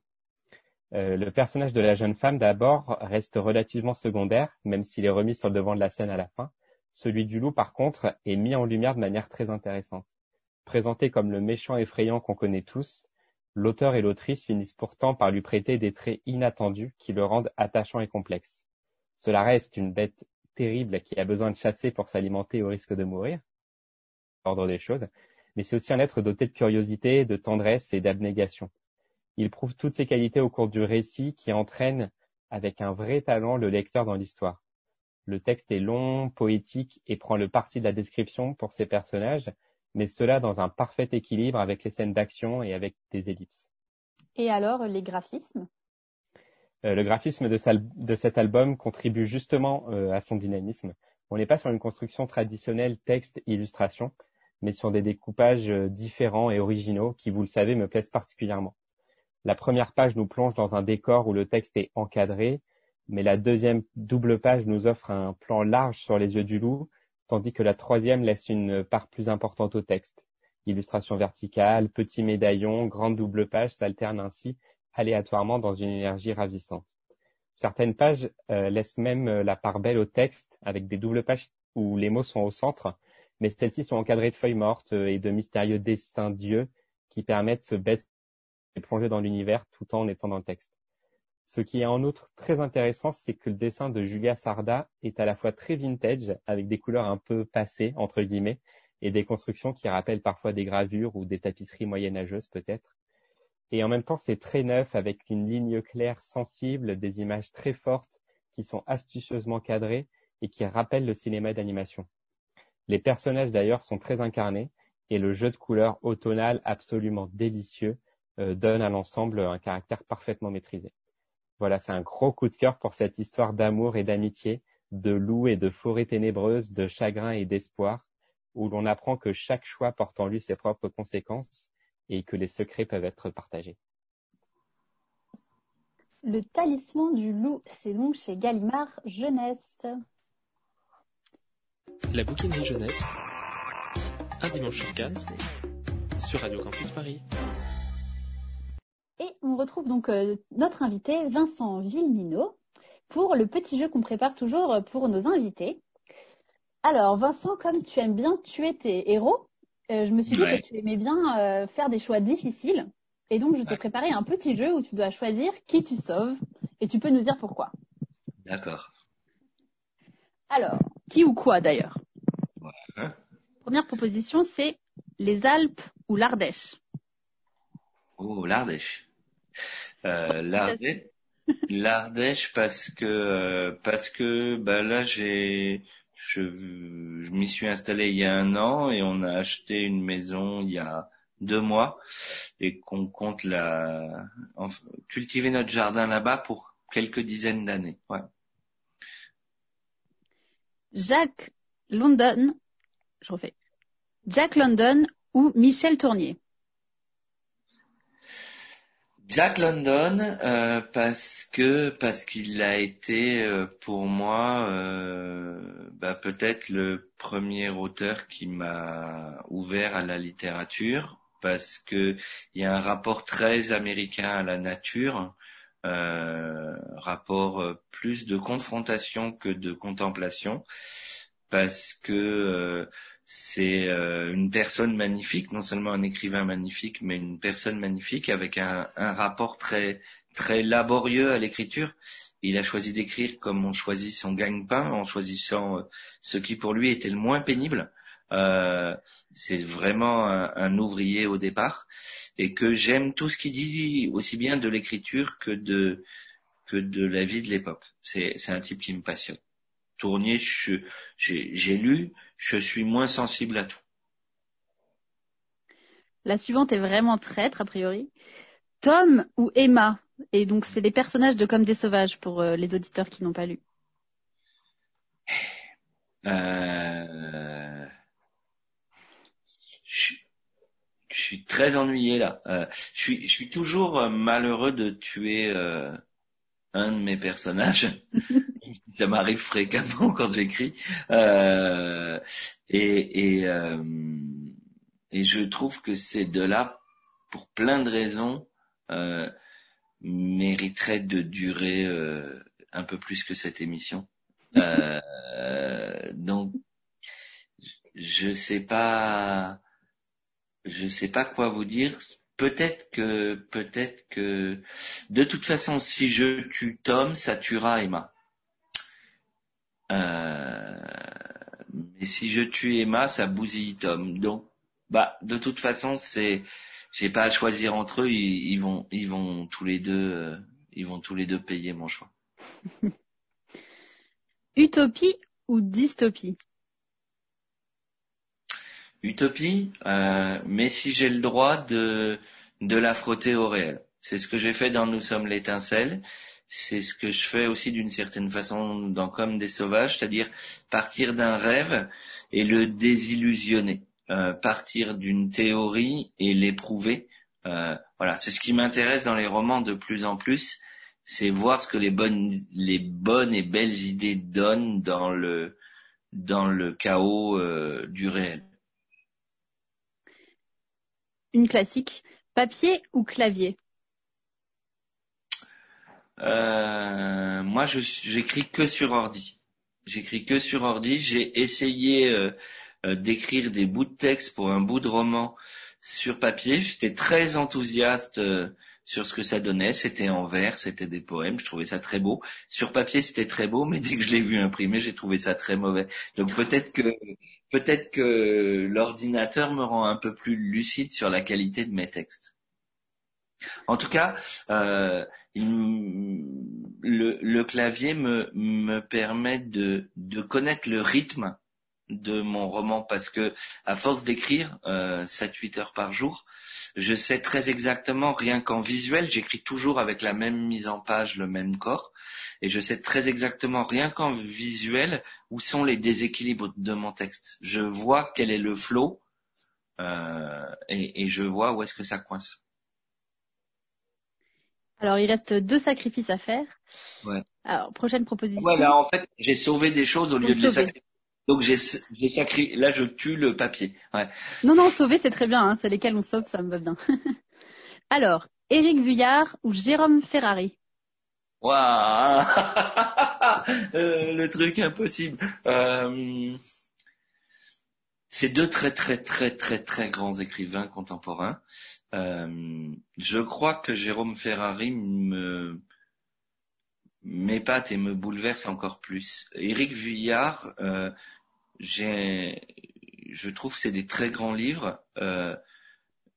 [SPEAKER 3] Euh, le personnage de la jeune femme d'abord reste relativement secondaire, même s'il est remis sur le devant de la scène à la fin. Celui du loup, par contre, est mis en lumière de manière très intéressante. Présenté comme le méchant effrayant qu'on connaît tous, l'auteur et l'autrice finissent pourtant par lui prêter des traits inattendus qui le rendent attachant et complexe. Cela reste une bête terrible qui a besoin de chasser pour s'alimenter au risque de mourir, ordre des choses, mais c'est aussi un être doté de curiosité, de tendresse et d'abnégation. Il prouve toutes ses qualités au cours du récit qui entraîne avec un vrai talent le lecteur dans l'histoire. Le texte est long, poétique et prend le parti de la description pour ses personnages, mais cela dans un parfait équilibre avec les scènes d'action et avec des ellipses.
[SPEAKER 1] Et alors, les graphismes?
[SPEAKER 3] Euh, Le graphisme de, cet album contribue justement euh, à son dynamisme. On n'est pas sur une construction traditionnelle texte-illustration, mais sur des découpages euh, différents et originaux qui, vous le savez, me plaisent particulièrement. La première page nous plonge dans un décor où le texte est encadré, mais la deuxième double page nous offre un plan large sur les yeux du loup, tandis que la troisième laisse une part plus importante au texte. Illustration verticale, petit médaillon, grande double page s'alternent ainsi aléatoirement dans une énergie ravissante. Certaines pages euh, laissent même euh, la part belle au texte avec des doubles pages où les mots sont au centre, mais celles-ci sont encadrées de feuilles mortes euh, et de mystérieux dessins d'yeux qui permettent ce bête de plonger dans l'univers tout en étant dans le texte. Ce qui est en outre très intéressant, c'est que le dessin de Julia Sarda est à la fois très vintage, avec des couleurs un peu passées, entre guillemets, et des constructions qui rappellent parfois des gravures ou des tapisseries moyenâgeuses peut-être. Et en même temps, c'est très neuf avec une ligne claire sensible, des images très fortes qui sont astucieusement cadrées et qui rappellent le cinéma d'animation. Les personnages d'ailleurs sont très incarnés et le jeu de couleurs automnal absolument délicieux euh, donne à l'ensemble un caractère parfaitement maîtrisé. Voilà, c'est un gros coup de cœur pour cette histoire d'amour et d'amitié, de loups et de forêts ténébreuses, de chagrin et d'espoir, où l'on apprend que chaque choix porte en lui ses propres conséquences et que les secrets peuvent être partagés.
[SPEAKER 1] Le talisman du loup, c'est donc chez Gallimard Jeunesse.
[SPEAKER 2] La bouquinerie jeunesse, un dimanche sur quatre, sur Radio Campus Paris.
[SPEAKER 1] Et on retrouve donc euh, notre invité Vincent Villeminot pour le petit jeu qu'on prépare toujours pour nos invités. Alors Vincent, comme tu aimes bien tuer tes héros, euh, je me suis dit que tu aimais bien euh, faire des choix difficiles. Et donc, je t'ai préparé un petit jeu où tu dois choisir qui tu sauves. Et tu peux nous dire pourquoi.
[SPEAKER 4] D'accord.
[SPEAKER 1] Alors, qui ou quoi d'ailleurs Première proposition, c'est les Alpes ou l'Ardèche.
[SPEAKER 4] Oh, l'Ardèche. Euh, L'Ardèche. L'Ardèche parce que parce que bah là j'ai je, je m'y suis installé il y a un an et on a acheté une maison il y a deux mois et qu'on compte la cultiver notre jardin là-bas pour quelques dizaines d'années. Ouais.
[SPEAKER 1] Jacques London, je refais. Jack London ou Michel Tournier?
[SPEAKER 4] Jack London euh, parce que parce qu'il a été euh, pour moi euh, bah, peut-être le premier auteur qui m'a ouvert à la littérature parce que il y a un rapport très américain à la nature rapport plus de confrontation que de contemplation parce que c'est euh, une personne magnifique, non seulement un écrivain magnifique, mais une personne magnifique avec un, rapport très très laborieux à l'écriture. Il a choisi d'écrire comme on choisit son gagne-pain, en choisissant euh, ce qui pour lui était le moins pénible. Euh, c'est vraiment un, ouvrier au départ, et que j'aime tout ce qu'il dit, aussi bien de l'écriture que de que de la vie de l'époque. C'est un type qui me passionne. Tournier, j'ai lu, je suis moins sensible à tout.
[SPEAKER 1] La suivante est vraiment traître, a priori. Tom ou Emma? Et donc, c'est des personnages de Comme des sauvages pour euh, les auditeurs qui n'ont pas lu.
[SPEAKER 4] Euh, je, suis très ennuyé là. Euh, je, suis, toujours malheureux de tuer un de mes personnages. ça m'arrive fréquemment quand j'écris. Euh, et et, euh, et je trouve que ces deux-là, pour plein de raisons, euh, mériteraient de durer euh, un peu plus que cette émission. Euh, donc, je sais pas, je sais pas quoi vous dire. Peut-être que, peut-être que, de toute façon, si je tue Tom, ça tuera Emma. Euh, mais si je tue Emma, ça bousille Tom. Donc, bah, de toute façon, c'est, j'ai pas à choisir entre eux. Ils, vont, ils vont tous les deux, euh, ils vont tous les deux payer mon choix.
[SPEAKER 1] Utopie ou dystopie?
[SPEAKER 4] Utopie, euh, mais si j'ai le droit de de la frotter au réel. C'est ce que j'ai fait dans Nous sommes l'étincelle c'est ce que je fais aussi d'une certaine façon dans Comme des sauvages, c'est-à-dire partir d'un rêve et le désillusionner, euh, partir d'une théorie et l'éprouver. Euh, voilà, c'est ce qui m'intéresse dans les romans de plus en plus, c'est voir ce que les bonnes, les bonnes et belles idées donnent dans le dans le chaos euh, du réel.
[SPEAKER 1] Une classique, papier ou clavier?
[SPEAKER 4] Euh, moi, j'écris que sur ordi. J'écris que sur ordi. J'ai essayé euh, euh, d'écrire des bouts de texte pour un bout de roman sur papier. J'étais très enthousiaste sur ce que ça donnait. C'était en vers, c'était des poèmes. Je trouvais ça très beau. Sur papier, c'était très beau, mais dès que je l'ai vu imprimé, j'ai trouvé ça très mauvais. Donc peut-être que peut-être que l'ordinateur me rend un peu plus lucide sur la qualité de mes textes. En tout cas, euh, le, clavier me, me permet de connaître le rythme de mon roman parce que à force d'écrire euh, 7-8 heures par jour, je sais très exactement, rien qu'en visuel, j'écris toujours avec la même mise en page, le même corps, et je sais très exactement, rien qu'en visuel, où sont les déséquilibres de mon texte. Je vois quel est le flow euh, et, et je vois où est-ce que ça coince.
[SPEAKER 1] Alors, il reste deux sacrifices à faire.
[SPEAKER 4] Ouais.
[SPEAKER 1] Alors, prochaine proposition.
[SPEAKER 4] Voilà, en fait, j'ai sauvé des choses au lieu de les sacrifier. Donc j'ai sacrifié. Là, je tue le papier. Ouais.
[SPEAKER 1] Non, non, sauver, c'est très bien. Hein. C'est lesquels on sauve, ça me va bien. Alors, Éric Vuillard ou Jérôme Ferrari?
[SPEAKER 4] Waouh euh, Le truc impossible. Euh... C'est deux très très très très très grands écrivains contemporains. Euh, je crois que Jérôme Ferrari me m'épate et me bouleverse encore plus. Éric Vuillard, euh, je trouve c'est des très grands livres, euh,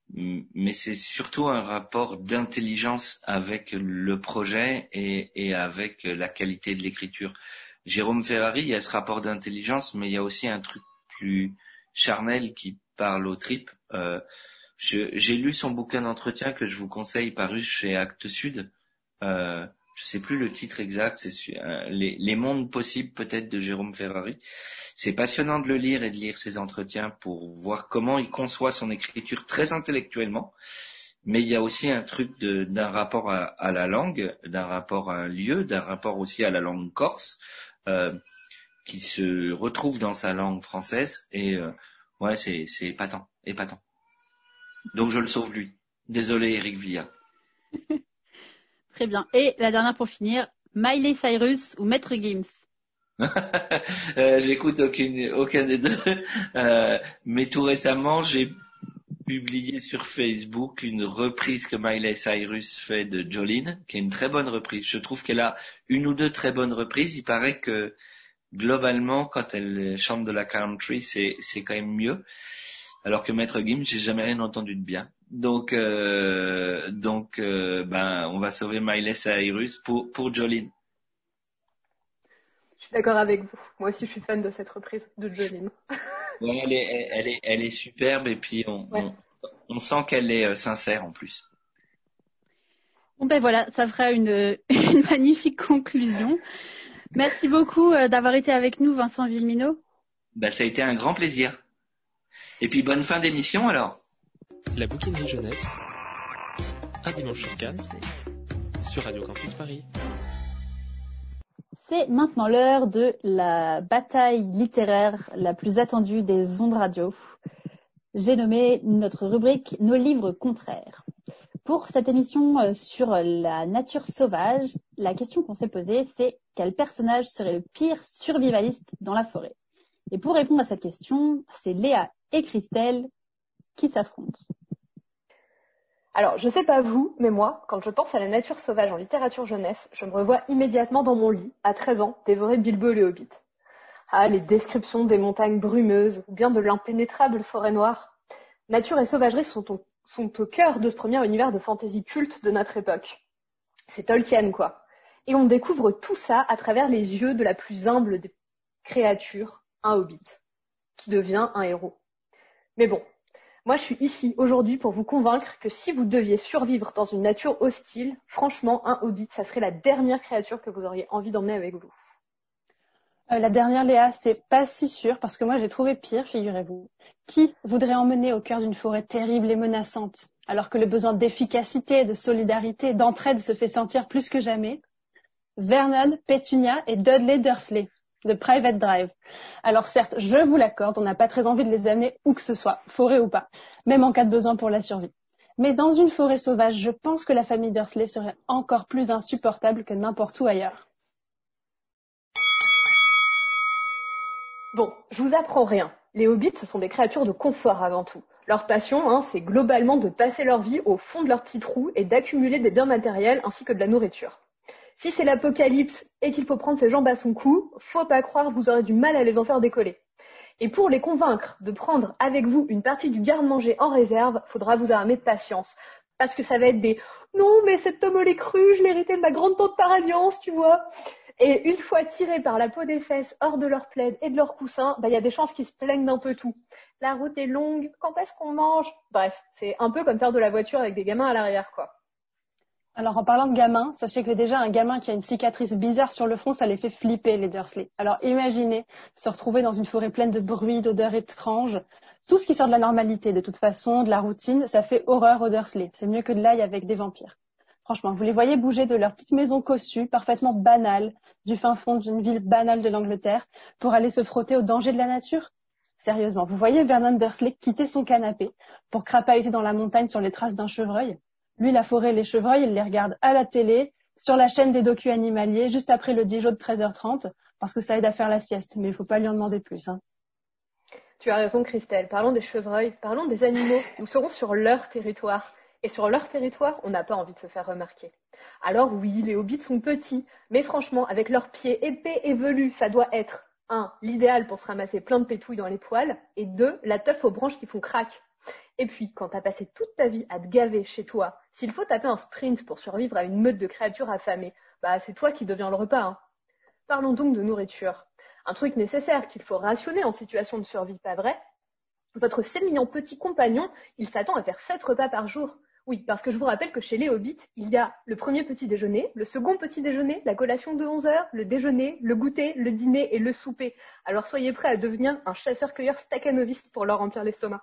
[SPEAKER 4] mais c'est surtout un rapport d'intelligence avec le projet et, et, avec la qualité de l'écriture. Jérôme Ferrari, il y a ce rapport d'intelligence, mais il y a aussi un truc plus charnel qui parle aux tripes. Euh, j'ai lu son bouquin d'entretien que je vous conseille, paru chez Actes Sud. Euh, je sais plus le titre exact, c'est euh, les, les, mondes possibles peut-être de Jérôme Ferrari. C'est passionnant de le lire et de lire ses entretiens pour voir comment il conçoit son écriture très intellectuellement. Mais il y a aussi un truc d'un rapport à, la langue, d'un rapport à un lieu, d'un rapport aussi à la langue corse, euh, qui se retrouve dans sa langue française. Et euh, ouais, c'est épatant, épatant. Donc je le sauve lui. Désolé Eric Villa.
[SPEAKER 1] Très bien. Et la dernière pour finir, Miley Cyrus ou Maître Games
[SPEAKER 4] euh, J'écoute aucune, aucun des deux. Euh, mais tout récemment, j'ai publié sur Facebook une reprise que Miley Cyrus fait de Jolene, qui est une très bonne reprise. Je trouve qu'elle a une ou deux très bonnes reprises. Il paraît que globalement, quand elle chante de la country, c'est quand même mieux. Alors que Maître Gims, j'ai jamais rien entendu de bien. Donc, euh, donc, euh, ben, on va sauver Miley Cyrus pour pour Jolene.
[SPEAKER 5] Je suis d'accord avec vous. Moi aussi, je suis fan de cette reprise de Jolene.
[SPEAKER 4] ouais, elle est, elle est, elle est superbe et puis on, on, sent qu'elle est euh, sincère en plus.
[SPEAKER 1] Bon ben voilà, ça fera une, une magnifique conclusion. Merci beaucoup d'avoir été avec nous, Vincent Villemino.
[SPEAKER 4] Ben, ça a été un grand plaisir. Et puis bonne fin d'émission alors.
[SPEAKER 2] La bouquinerie jeunesse, un dimanche sur quatre, sur Radio Campus Paris.
[SPEAKER 1] C'est maintenant l'heure de la bataille littéraire la plus attendue des ondes radio. J'ai nommé notre rubrique Nos livres contraires. Pour cette émission euh, sur la nature sauvage, la question qu'on s'est posée, c'est quel personnage serait le pire survivaliste dans la forêt? Et pour répondre à cette question, c'est Léa et Christelle qui s'affrontent.
[SPEAKER 5] Alors, je sais pas vous, mais moi, quand je pense à la nature sauvage en littérature jeunesse, je me revois immédiatement dans mon lit, à 13 ans, dévorer Bilbo le Hobbit. Ah, les descriptions des montagnes brumeuses, ou bien de l'impénétrable forêt noire. Nature et sauvagerie sont au, sont au cœur de ce premier univers de fantaisie culte de notre époque. C'est Tolkien, quoi. Et on découvre tout ça à travers les yeux de la plus humble des créatures, un hobbit, qui devient un héros. Mais bon, moi, je suis ici aujourd'hui pour vous convaincre que si vous deviez survivre dans une nature hostile, franchement, un hobbit, ça serait la dernière créature que vous auriez envie d'emmener avec vous.
[SPEAKER 6] Euh, la dernière, Léa, c'est pas si sûr parce que moi j'ai trouvé pire, figurez-vous. Qui voudrait emmener au cœur d'une forêt terrible et menaçante, alors que le besoin d'efficacité, de solidarité, d'entraide se fait sentir plus que jamais? Vernon, Petunia et Dudley Dursley de Private Drive. Alors certes, je vous l'accorde, on n'a pas très envie de les amener où que ce soit, forêt ou pas, même en cas de besoin pour la survie. Mais dans une forêt sauvage, je pense que la famille Dursley serait encore plus insupportable que n'importe où ailleurs.
[SPEAKER 5] Bon, je vous apprends rien. Les hobbits, ce sont des créatures de confort avant tout. Leur passion, hein, c'est globalement de passer leur vie au fond de leur petit trou et d'accumuler des biens matériels ainsi que de la nourriture. Si c'est l'apocalypse et qu'il faut prendre ses jambes à son cou, faut pas croire que vous aurez du mal à les en faire décoller. Et pour les convaincre de prendre avec vous une partie du garde-manger en réserve, faudra vous armer de patience. Parce que ça va être des non, mais cet homme l'est cru, je l'héritais de ma grande tante par alliance, tu vois. Et une fois tirés par la peau des fesses hors de leur plaid et de leur coussin, bah, il y a des chances qu'ils se plaignent d'un peu tout. La route est longue, quand est-ce qu'on mange? Bref, c'est un peu comme faire de la voiture avec des gamins à l'arrière, quoi.
[SPEAKER 6] Alors en parlant de gamins, sachez que déjà un gamin qui a une cicatrice bizarre sur le front, ça les fait flipper les Dursley. Alors imaginez se retrouver dans une forêt pleine de bruit, d'odeurs étranges, tout ce qui sort de la normalité, de toute façon, de la routine, ça fait horreur aux Dursley. C'est mieux que de l'ail avec des vampires. Franchement, vous les voyez bouger de leur petite maison cossue, parfaitement banale, du fin fond d'une ville banale de l'Angleterre, pour aller se frotter aux dangers de la nature? Sérieusement, vous voyez Vernon Dursley quitter son canapé pour crapahuter dans la montagne sur les traces d'un chevreuil? Lui, la forêt les chevreuils, il les regarde à la télé, sur la chaîne des docu animaliers, juste après le Dijon de 13h30, parce que ça aide à faire la sieste, mais il faut pas lui en demander plus. Hein.
[SPEAKER 5] Tu as raison, Christelle. Parlons des chevreuils, parlons des animaux. Nous serons sur leur territoire. Et sur leur territoire, on n'a pas envie de se faire remarquer. Alors oui, les hobbits sont petits, mais franchement, avec leurs pieds épais et velus, ça doit être un, l'idéal pour se ramasser plein de pétouilles dans les poils, et deux, la teuf aux branches qui font crack. Et puis, quand t'as passé toute ta vie à te gaver chez toi, s'il faut taper un sprint pour survivre à une meute de créatures affamées, bah c'est toi qui deviens le repas. Hein. Parlons donc de nourriture. Un truc nécessaire qu'il faut rationner en situation de survie, pas vrai? Votre sémillant petit compagnon, il s'attend à faire sept repas par jour. Oui, parce que je vous rappelle que chez les hobbits, il y a le premier petit déjeuner, le second petit déjeuner, la collation de 11 heures, le déjeuner, le goûter, le dîner et le souper. Alors soyez prêts à devenir un chasseur-cueilleur staccanoviste pour leur remplir l'estomac.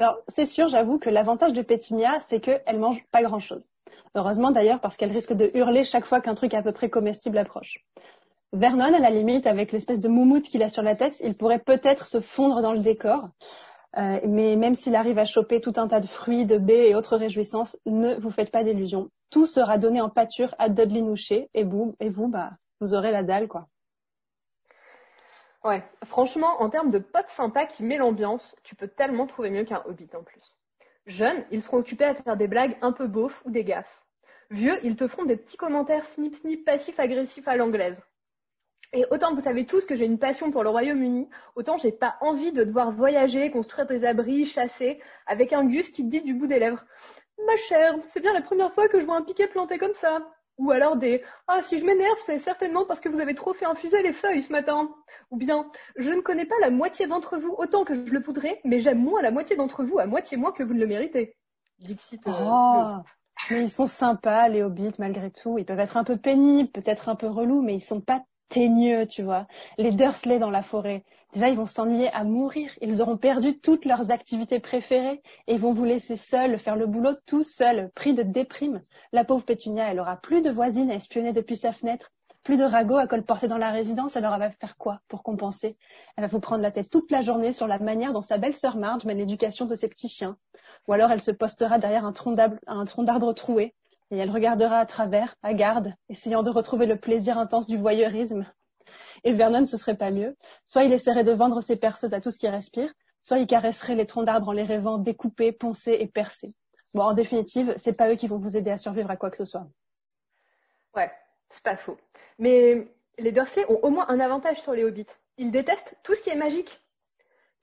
[SPEAKER 6] Alors, c'est sûr, j'avoue que l'avantage de Pétinia, c'est qu'elle mange pas grand-chose. Heureusement d'ailleurs, parce qu'elle risque de hurler chaque fois qu'un truc à peu près comestible approche. Vernon, à la limite, avec l'espèce de moumoute qu'il a sur la tête, il pourrait peut-être se fondre dans le décor. Euh, mais même s'il arrive à choper tout un tas de fruits, de baies et autres réjouissances, ne vous faites pas d'illusions. Tout sera donné en pâture à Dudley Noucher et vous, et vous, bah, vous aurez la dalle, quoi.
[SPEAKER 5] Ouais, franchement, en termes de potes sympas qui met l'ambiance, tu peux tellement trouver mieux qu'un hobbit en plus. Jeunes, ils seront occupés à faire des blagues un peu beaufs ou des gaffes. Vieux, ils te feront des petits commentaires snip snip passifs-agressifs à l'anglaise. Et autant vous savez tous que j'ai une passion pour le Royaume-Uni, autant j'ai pas envie de devoir voyager, construire des abris, chasser, avec un Gus qui te dit du bout des lèvres. Ma chère, c'est bien la première fois que je vois un piquet planté comme ça. Ou alors des Ah, si je m'énerve, c'est certainement parce que vous avez trop fait infuser les feuilles ce matin. Ou bien Je ne connais pas la moitié d'entre vous autant que je le voudrais, mais j'aime moins la moitié d'entre vous à moitié moins que vous ne le méritez. Dixit. Euh,
[SPEAKER 6] oh, mais ils sont sympas, les hobbits, malgré tout. Ils peuvent être un peu pénibles, peut-être un peu relous, mais ils sont pas teigneux, tu vois. Les Dursley dans la forêt. Déjà, ils vont s'ennuyer à mourir. Ils auront perdu toutes leurs activités préférées et vont vous laisser seuls faire le boulot tout seuls, pris de déprime. La pauvre Pétunia, elle aura plus de voisines à espionner depuis sa fenêtre, plus de ragots à colporter dans la résidence. Alors, elle va faire quoi pour compenser? Elle va vous prendre la tête toute la journée sur la manière dont sa belle-sœur Marge mène l'éducation de ses petits chiens. Ou alors, elle se postera derrière un tronc d'arbre troué et elle regardera à travers, à garde, essayant de retrouver le plaisir intense du voyeurisme. Et Vernon, ce serait pas mieux. Soit il essaierait de vendre ses perceuses à tout ce qui respire, soit il caresserait les troncs d'arbres en les rêvant découpés, poncés et percés. Bon, en définitive, c'est pas eux qui vont vous aider à survivre à quoi que ce soit.
[SPEAKER 5] Ouais, c'est pas faux. Mais les Dursley ont au moins un avantage sur les hobbits. Ils détestent tout ce qui est magique.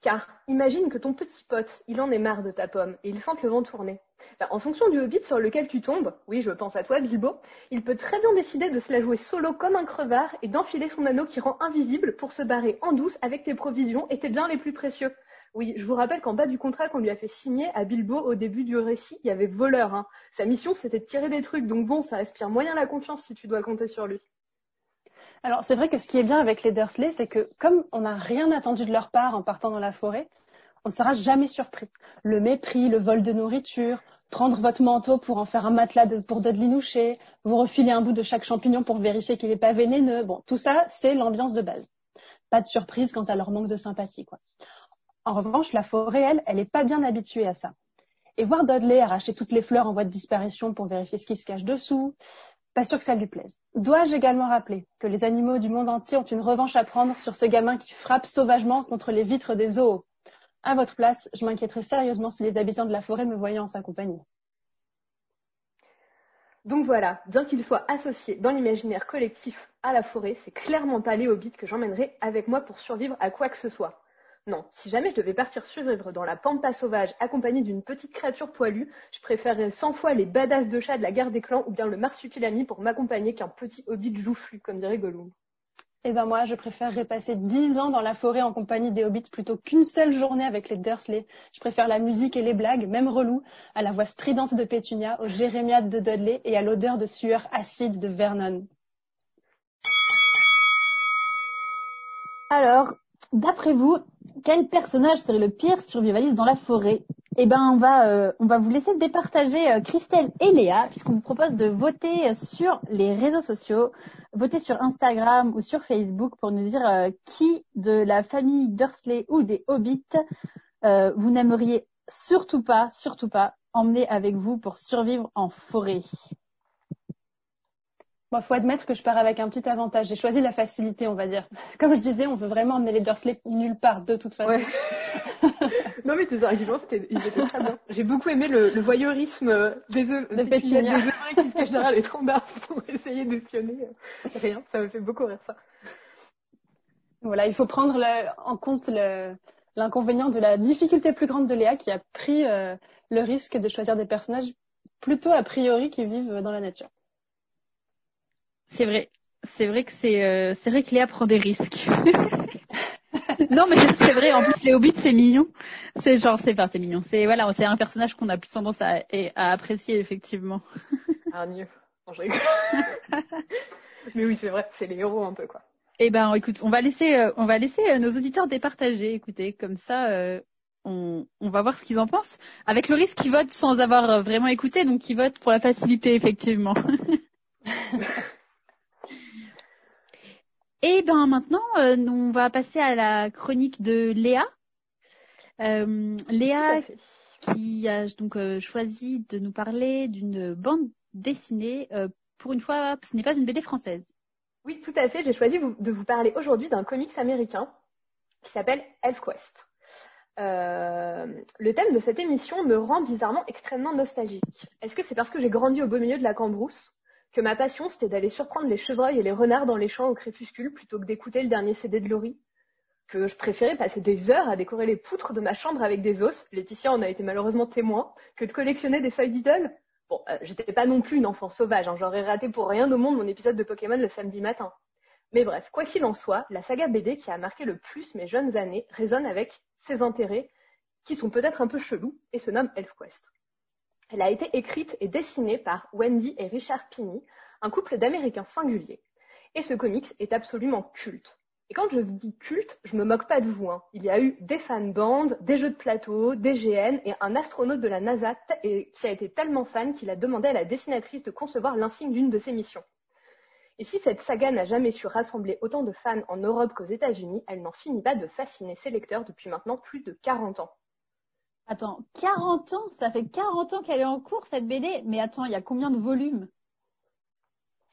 [SPEAKER 5] Car imagine que ton petit pote, il en est marre de ta pomme et il sent le vent tourner. Ben, en fonction du hobbit sur lequel tu tombes, oui, je pense à toi, Bilbo, il peut très bien décider de se la jouer solo comme un crevard et d'enfiler son anneau qui rend invisible pour se barrer en douce avec tes provisions et tes biens les plus précieux. Oui, je vous rappelle qu'en bas du contrat qu'on lui a fait signer à Bilbo au début du récit, il y avait voleur. Hein. Sa mission, c'était de tirer des trucs, donc bon, ça respire moyen la confiance si tu dois compter sur lui.
[SPEAKER 6] Alors c'est vrai que ce qui est bien avec les Dursley, c'est que comme on n'a rien attendu de leur part en partant dans la forêt, on ne sera jamais surpris. Le mépris, le vol de nourriture, prendre votre manteau pour en faire un matelas de, pour Dudley Noucher, vous refiler un bout de chaque champignon pour vérifier qu'il n'est pas vénéneux. Bon, tout ça, c'est l'ambiance de base. Pas de surprise quant à leur manque de sympathie, quoi. En revanche, la forêt, elle, elle n'est pas bien habituée à ça. Et voir Dudley arracher toutes les fleurs en voie de disparition pour vérifier ce qui se cache dessous, pas sûr que ça lui plaise. Dois-je également rappeler que les animaux du monde entier ont une revanche à prendre sur ce gamin qui frappe sauvagement contre les vitres des zoos? À votre place, je m'inquiéterais sérieusement si les habitants de la forêt me voyaient en sa compagnie.
[SPEAKER 5] Donc voilà, bien qu'il soit associé dans l'imaginaire collectif à la forêt, c'est clairement pas les hobbits que j'emmènerai avec moi pour survivre à quoi que ce soit. Non, si jamais je devais partir survivre dans la pampa sauvage accompagnée d'une petite créature poilue, je préférerais cent fois les badass de chat de la guerre des clans ou bien le marsupilami pour m'accompagner qu'un petit hobbit joufflu, comme dirait Gollum.
[SPEAKER 6] Eh ben moi, je préférerais passer dix ans dans la forêt en compagnie des hobbits plutôt qu'une seule journée avec les Dursley. Je préfère la musique et les blagues, même relou, à la voix stridente de Pétunia, aux jérémiades de Dudley et à l'odeur de sueur acide de Vernon.
[SPEAKER 1] Alors, d'après vous, quel personnage serait le pire survivaliste dans la forêt? Eh ben, on va, euh, on va vous laisser départager euh, Christelle et Léa, puisqu'on vous propose de voter sur les réseaux sociaux, voter sur Instagram ou sur Facebook pour nous dire euh, qui de la famille Dursley ou des Hobbits vous n'aimeriez surtout pas, surtout pas emmener avec vous pour survivre en forêt.
[SPEAKER 6] Bon, faut admettre que je pars avec un petit avantage. J'ai choisi la facilité, on va dire. Comme je disais, on veut vraiment emmener les Dursley nulle part, de toute façon.
[SPEAKER 5] non, mais tes arguments, c'était, ils étaient très bien. J'ai beaucoup aimé le, voyeurisme des œufs,
[SPEAKER 6] de Pétunia.
[SPEAKER 5] Des œufs qui se cachent derrière les troncs d'arbres pour essayer d'espionner. Rien, ça me fait beaucoup rire, ça.
[SPEAKER 6] Voilà, il faut prendre en compte l'inconvénient de la difficulté plus grande de Léa qui a pris euh, le risque de choisir des personnages plutôt a priori qui vivent dans la nature.
[SPEAKER 1] C'est vrai. C'est vrai que c'est euh, c'est vrai que Léa prend des risques. non mais c'est vrai. En plus les hobbits c'est mignon. C'est genre c'est enfin c'est mignon. C'est voilà c'est un personnage qu'on a plus tendance à, à apprécier effectivement.
[SPEAKER 5] ah mieux. je mais oui c'est vrai c'est les héros un peu quoi.
[SPEAKER 1] Eh ben écoute on va laisser euh, on va laisser euh, nos auditeurs départager. Écoutez comme ça. on, on, va voir ce qu'ils en pensent, avec le risque qu'ils votent sans avoir vraiment écouté, donc ils votent pour la facilité, effectivement. Et ben maintenant, euh, on va passer à la chronique de Léa. Euh, Léa qui a donc euh, choisi de nous parler d'une bande dessinée. pour une fois, ce n'est pas une BD française.
[SPEAKER 5] Oui, tout à fait. J'ai choisi de vous parler aujourd'hui d'un comics américain qui s'appelle ElfQuest. le thème de cette émission me rend bizarrement extrêmement nostalgique. Est-ce que c'est parce que j'ai grandi au beau milieu de la Cambrousse que ma passion c'était d'aller surprendre les chevreuils et les renards dans les champs au crépuscule plutôt que d'écouter le dernier CD de Laurie, que je préférais passer des heures à décorer les poutres de ma chambre avec des os, Laetitia en a été malheureusement témoin, que de collectionner des feuilles d'idole. Bon, euh, j'étais pas non plus une enfant sauvage, hein, j'aurais raté pour rien au monde mon épisode de Pokémon le samedi matin. Mais bref, quoi qu'il en soit, la saga BD qui a marqué le plus mes jeunes années résonne avec ses intérêts, qui sont peut-être un peu chelous, et se nomme ElfQuest. Elle a été écrite et dessinée par Wendy et Richard Pini, un couple d'Américains singuliers. Et ce comics est absolument culte. Et quand je dis culte, je me moque pas de vous. Hein. Il y a eu des fanbands, des jeux de plateau, des GN et un astronaute de la NASA qui a été tellement fan qu'il a demandé à la dessinatrice de concevoir l'insigne d'une de ses missions. Et si cette saga n'a jamais su rassembler autant de fans en Europe qu'aux États-Unis, elle n'en finit pas de fasciner ses lecteurs depuis maintenant plus de 40 ans.
[SPEAKER 1] Attends, 40 ans Ça fait 40 ans qu'elle est en cours, cette BD Mais attends, il y a combien de volumes?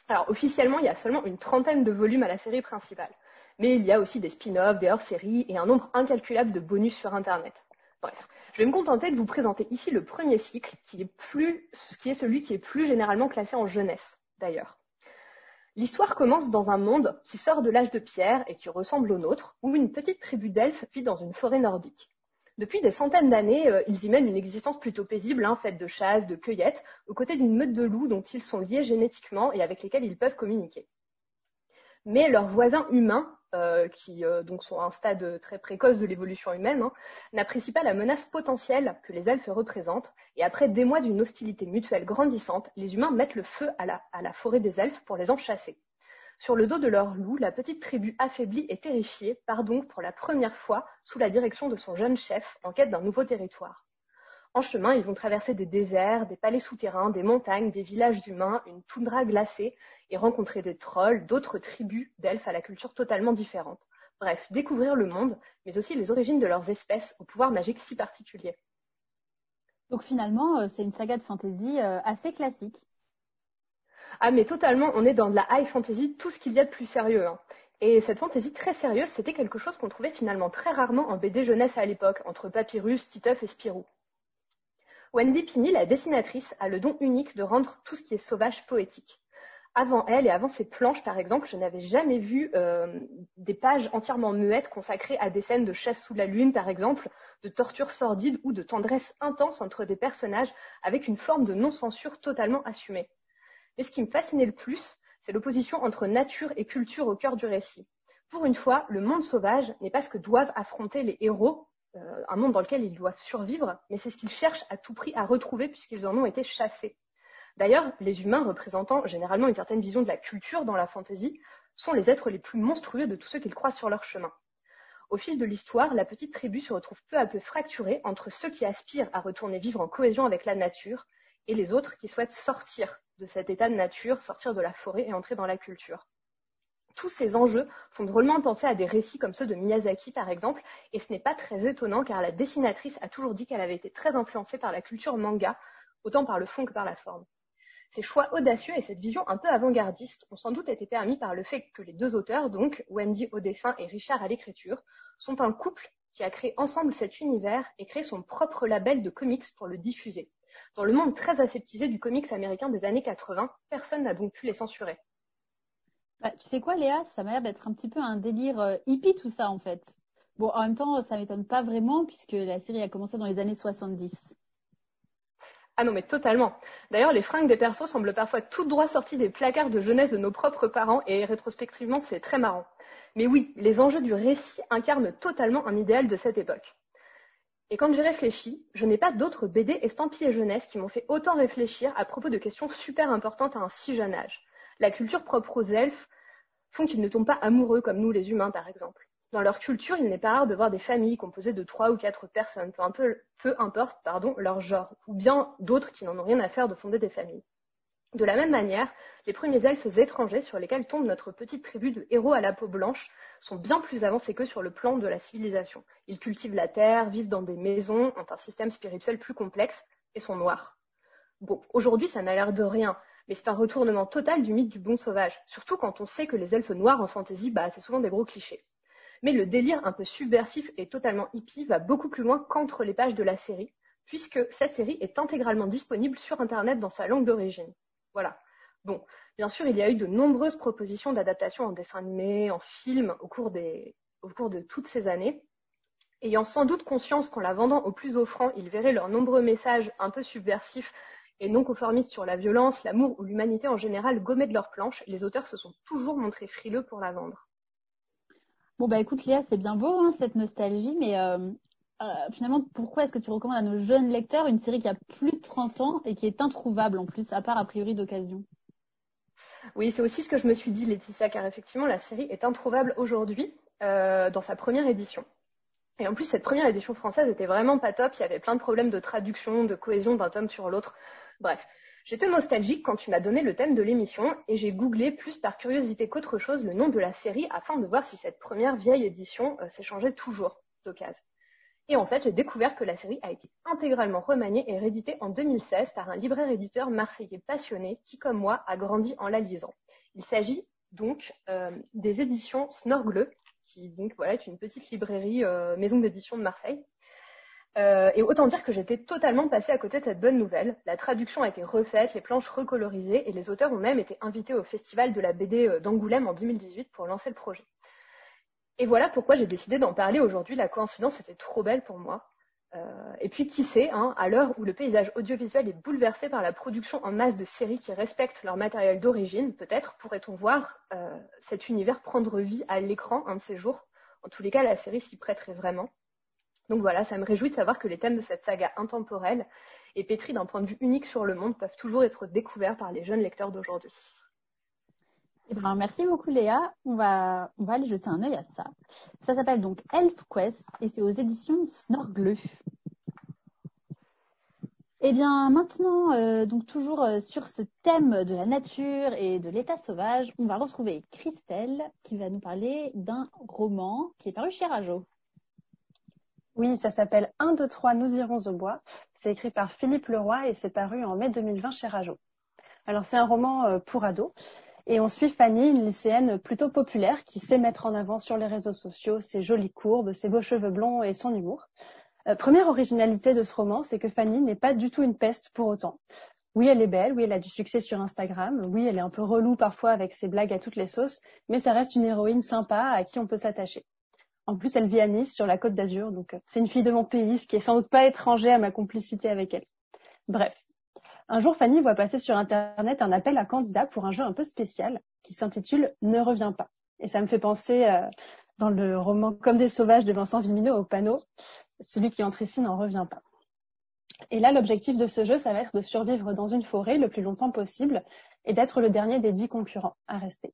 [SPEAKER 5] Alors, officiellement, il y a seulement une trentaine de volumes à la série principale. Mais il y a aussi des spin-offs, des hors-séries et un nombre incalculable de bonus sur Internet. Bref, je vais me contenter de vous présenter ici le premier cycle, qui est, qui est celui qui est plus généralement classé en jeunesse, d'ailleurs. L'histoire commence dans un monde qui sort de l'âge de pierre et qui ressemble au nôtre, où une petite tribu d'elfes vit dans une forêt nordique. Depuis des centaines d'années, euh, ils y mènent une existence plutôt paisible, hein, faite de chasse, de cueillettes, aux côtés d'une meute de loups dont ils sont liés génétiquement et avec lesquels ils peuvent communiquer. Mais leurs voisins humains, euh, qui euh, donc sont à un stade très précoce de l'évolution humaine, hein, n'apprécient pas la menace potentielle que les elfes représentent, et après des mois d'une hostilité mutuelle grandissante, les humains mettent le feu à la, à la forêt des elfes pour les en chasser. Sur le dos de leur loup, la petite tribu affaiblie et terrifiée part donc pour la première fois sous la direction de son jeune chef en quête d'un nouveau territoire. En chemin, ils vont traverser des déserts, des palais souterrains, des montagnes, des villages humains, une toundra glacée et rencontrer des trolls, d'autres tribus d'elfes à la culture totalement différente. Bref, découvrir le monde, mais aussi les origines de leurs espèces au pouvoir magique si particulier.
[SPEAKER 1] Donc finalement, euh, c'est une saga de fantasy euh, assez classique.
[SPEAKER 5] Ah mais totalement, on est dans de la high fantasy, tout ce qu'il y a de plus sérieux. Hein. Et cette fantasy très sérieuse, c'était quelque chose qu'on trouvait finalement très rarement en BD jeunesse à l'époque, entre Papyrus, Titeuf et Spirou. Wendy Pini, la dessinatrice, a le don unique de rendre tout ce qui est sauvage poétique. Avant elle et avant ses planches, par exemple, je n'avais jamais vu euh, des pages entièrement muettes consacrées à des scènes de chasse sous la lune, par exemple, de torture sordide ou de tendresse intense entre des personnages avec une forme de non-censure totalement assumée. Mais ce qui me fascinait le plus, c'est l'opposition entre nature et culture au cœur du récit. Pour une fois, le monde sauvage n'est pas ce que doivent affronter les héros, euh, un monde dans lequel ils doivent survivre, mais c'est ce qu'ils cherchent à tout prix à retrouver puisqu'ils en ont été chassés. D'ailleurs, les humains représentant généralement une certaine vision de la culture dans la fantaisie sont les êtres les plus monstrueux de tous ceux qu'ils croisent sur leur chemin. Au fil de l'histoire, la petite tribu se retrouve peu à peu fracturée entre ceux qui aspirent à retourner vivre en cohésion avec la nature et les autres qui souhaitent sortir de cet état de nature, sortir de la forêt et entrer dans la culture. Tous ces enjeux font drôlement penser à des récits comme ceux de Miyazaki par exemple, et ce n'est pas très étonnant car la dessinatrice a toujours dit qu'elle avait été très influencée par la culture manga, autant par le fond que par la forme. Ces choix audacieux et cette vision un peu avant-gardiste ont sans doute été permis par le fait que les deux auteurs, donc Wendy au dessin et Richard à l'écriture, sont un couple qui a créé ensemble cet univers et créé son propre label de comics pour le diffuser. Dans le monde très aseptisé du comics américain des années 80, personne n'a donc pu les censurer.
[SPEAKER 1] Bah, tu sais quoi, Léa? Ça m'a l'air d'être un petit peu un délire euh, hippie tout ça en fait. Bon, en même temps, ça m'étonne pas vraiment puisque la série a commencé dans les années 70.
[SPEAKER 5] Ah non, mais totalement. D'ailleurs, les fringues des persos semblent parfois tout droit sorties des placards de jeunesse de nos propres parents et rétrospectivement, c'est très marrant. Mais oui, les enjeux du récit incarnent totalement un idéal de cette époque. Et quand j'y réfléchis, je n'ai pas d'autres BD estampillés jeunesse qui m'ont fait autant réfléchir à propos de questions super importantes à un si jeune âge. La culture propre aux elfes font qu'ils ne tombent pas amoureux comme nous les humains par exemple. Dans leur culture, il n'est pas rare de voir des familles composées de trois ou quatre personnes, peu, importe leur genre, ou bien d'autres qui n'en ont rien à faire de fonder des familles. De la même manière, les premiers elfes étrangers sur lesquels tombe notre petite tribu de héros à la peau blanche sont bien plus avancés que sur le plan de la civilisation. Ils cultivent la terre, vivent dans des maisons, ont un système spirituel plus complexe et sont noirs. Bon, aujourd'hui, ça n'a l'air de rien, mais c'est un retournement total du mythe du bon sauvage, surtout quand on sait que les elfes noirs en fantasy, bah, c'est souvent des gros clichés. Mais le délire un peu subversif et totalement hippie va beaucoup plus loin qu'entre les pages de la série, puisque cette série est intégralement disponible sur Internet dans sa langue d'origine. Voilà. Bon, bien sûr, il y a eu de nombreuses propositions d'adaptation en dessin animé, en film, au cours, de toutes ces années. Ayant sans doute conscience qu'en la vendant au plus offrant, ils verraient leurs nombreux messages un peu subversifs et non conformistes sur la violence, l'amour ou l'humanité en général gommés de leur planche, les auteurs se sont toujours montrés frileux pour la vendre.
[SPEAKER 1] Bon, bah écoute, Léa, c'est bien beau, hein, cette nostalgie, mais euh, euh, finalement, pourquoi est-ce que tu recommandes à nos jeunes lecteurs une série qui a plus de 30 ans et qui est introuvable en plus, à part a priori d'occasion?
[SPEAKER 5] Oui, c'est aussi ce que je me suis dit, Laetitia, car effectivement, la série est introuvable aujourd'hui euh, dans sa première édition. Et en plus, cette première édition française était vraiment pas top. Il y avait plein de problèmes de traduction, de cohésion d'un tome sur l'autre. Bref, J'étais nostalgique quand tu m'as donné le thème de l'émission et j'ai googlé plus par curiosité qu'autre chose le nom de la série afin de voir si cette première vieille édition euh, s'échangeait toujours d'occasion. Et en fait, j'ai découvert que la série a été intégralement remaniée et rééditée en 2016 par un libraire éditeur marseillais passionné qui, comme moi, a grandi en la lisant. Il s'agit donc euh, des éditions Snorgle, qui donc voilà est une petite librairie euh, maison d'édition de Marseille. Euh, et autant dire que j'étais totalement passée à côté de cette bonne nouvelle. La traduction a été refaite, les planches recolorisées et les auteurs ont même été invités au festival de la BD d'Angoulême en 2018 pour lancer le projet. Et voilà pourquoi j'ai décidé d'en parler aujourd'hui. La coïncidence était trop belle pour moi. Euh, et puis qui sait, hein, à l'heure où le paysage audiovisuel est bouleversé par la production en masse de séries qui respectent leur matériel d'origine, peut-être pourrait-on voir euh, cet univers prendre vie à l'écran un de ces jours. En tous les cas, la série s'y prêterait vraiment. Donc voilà, ça me réjouit de savoir que les thèmes de cette saga intemporelle et pétris d'un point de vue unique sur le monde peuvent toujours être découverts par les jeunes lecteurs d'aujourd'hui.
[SPEAKER 1] Eh ben, merci beaucoup Léa. On va, on va aller jeter un œil à ça. Ça s'appelle donc Elf Quest et c'est aux éditions Snorgle. Eh bien, maintenant, euh, donc toujours euh, sur ce thème de la nature et de l'état sauvage, on va retrouver Christelle qui va nous parler d'un roman qui est paru chez Rajo.
[SPEAKER 6] Oui, ça s'appelle 1, 2, 3, nous irons au bois. C'est écrit par Philippe Leroy et c'est paru en mai 2020 chez Rajo. Alors c'est un roman euh, pour ados et on suit Fanny, une lycéenne plutôt populaire qui sait mettre en avant sur les réseaux sociaux ses jolies courbes, ses beaux cheveux blonds et son humour. première originalité de ce roman, c'est que Fanny n'est pas du tout une peste pour autant. Oui, elle est belle, oui, elle a du succès sur Instagram, oui, elle est un peu relou parfois avec ses blagues à toutes les sauces, mais ça reste une héroïne sympa à qui on peut s'attacher. En plus, elle vit à Nice, sur la côte d'Azur, donc euh, c'est une fille de mon pays, ce qui est sans doute pas étranger à ma complicité avec elle. Bref. Un jour, Fanny voit passer sur Internet un appel à candidat pour un jeu un peu spécial qui s'intitule Ne reviens pas. Et ça me fait penser euh, dans le roman Comme des sauvages de Vincent Vimino au panneau, celui qui entre ici n'en revient pas. Et là, l'objectif de ce jeu, ça va être de survivre dans une forêt le plus longtemps possible et d'être le dernier des dix concurrents à rester.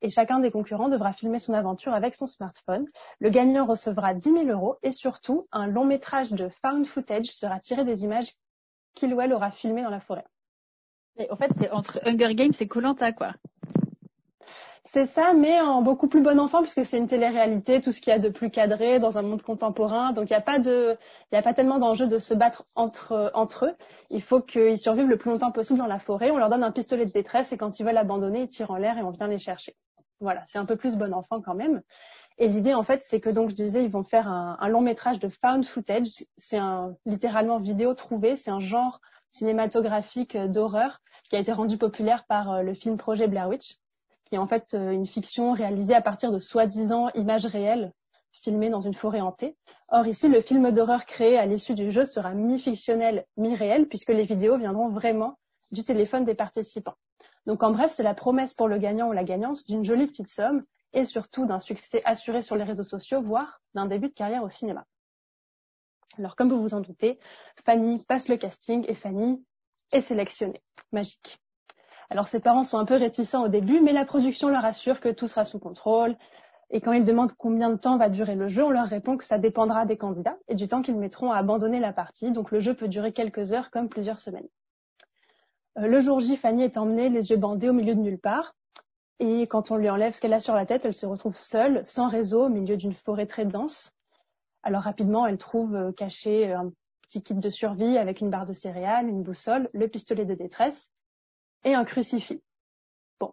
[SPEAKER 6] Et chacun des concurrents devra filmer son aventure avec son smartphone. Le gagnant recevra 10 000 euros et surtout, un long métrage de found footage sera tiré des images qu'il ou elle aura filmées dans la forêt.
[SPEAKER 1] Et en fait, c'est entre Hunger Games et Colanta, quoi.
[SPEAKER 6] C'est ça, mais en beaucoup plus bon enfant puisque c'est une télé-réalité, tout ce qu'il y a de plus cadré dans un monde contemporain. Donc il n'y a pas de, il y a pas tellement d'enjeu de se battre entre entre eux. Il faut qu'ils survivent le plus longtemps possible dans la forêt. On leur donne un pistolet de détresse et quand ils veulent abandonner, ils tirent en l'air et on vient les chercher. Voilà, c'est un peu plus bon enfant quand même. Et l'idée en fait, c'est que donc je disais, ils vont faire un, long métrage de found footage. C'est un littéralement vidéo trouvée. C'est un genre cinématographique d'horreur qui a été rendu populaire par euh, le film Projet Blair Witch qui est en fait euh, une fiction réalisée à partir de soi-disant images réelles filmées dans une forêt hantée. Or ici, le film d'horreur créé à l'issue du jeu sera mi-fictionnel, mi-réel, puisque les vidéos viendront vraiment du téléphone des participants. Donc en bref, c'est la promesse pour le gagnant ou la gagnante d'une jolie petite somme et surtout d'un succès assuré sur les réseaux sociaux, voire d'un début de carrière au cinéma. Alors comme vous vous en doutez, Fanny passe le casting et Fanny est sélectionnée. Magique. Alors ses parents sont un peu réticents au début, mais la production leur assure que tout sera sous contrôle. Et quand ils demandent combien de temps va durer le jeu, on leur répond que ça dépendra des candidats et du temps qu'ils mettront à abandonner la partie. Donc le jeu peut durer quelques heures comme plusieurs semaines. Euh, le jour J, Fanny est emmenée les yeux bandés au milieu de nulle part. Et quand on lui enlève ce qu'elle a sur la tête, elle se retrouve seule, sans réseau, au milieu d'une forêt très dense. Alors rapidement, elle trouve euh, caché un petit kit de survie avec une barre de céréales, une boussole, le pistolet de détresse et un crucifix. Bon.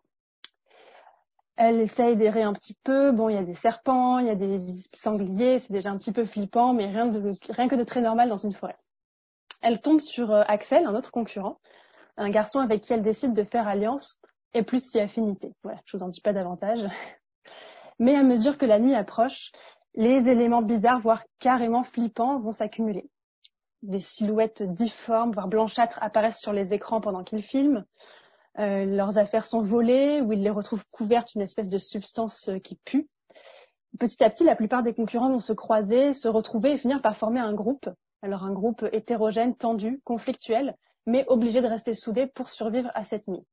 [SPEAKER 6] Elle essaye d'errer un petit peu. Bon, il y a des serpents, il y a des sangliers, c'est déjà un petit peu flippant, mais rien, rien que de très normal dans une forêt. Elle tombe sur euh, Axel, un autre concurrent, un garçon avec qui elle décide de faire alliance et plus si affinité. Voilà, je vous en dis pas davantage. Mais à mesure que la nuit approche, les éléments bizarres, voire carrément flippants, vont s'accumuler des silhouettes difformes, voire blanchâtres, apparaissent sur les écrans pendant qu'ils filment. Euh, leurs affaires sont volées ou ils les retrouvent couvertes d'une espèce de substance euh, qui pue. Petit à petit, la plupart des concurrents vont se croiser, se retrouver et finir par former un groupe. Alors un groupe hétérogène, tendu, conflictuel, mais obligé de rester soudé pour survivre à cette nuit.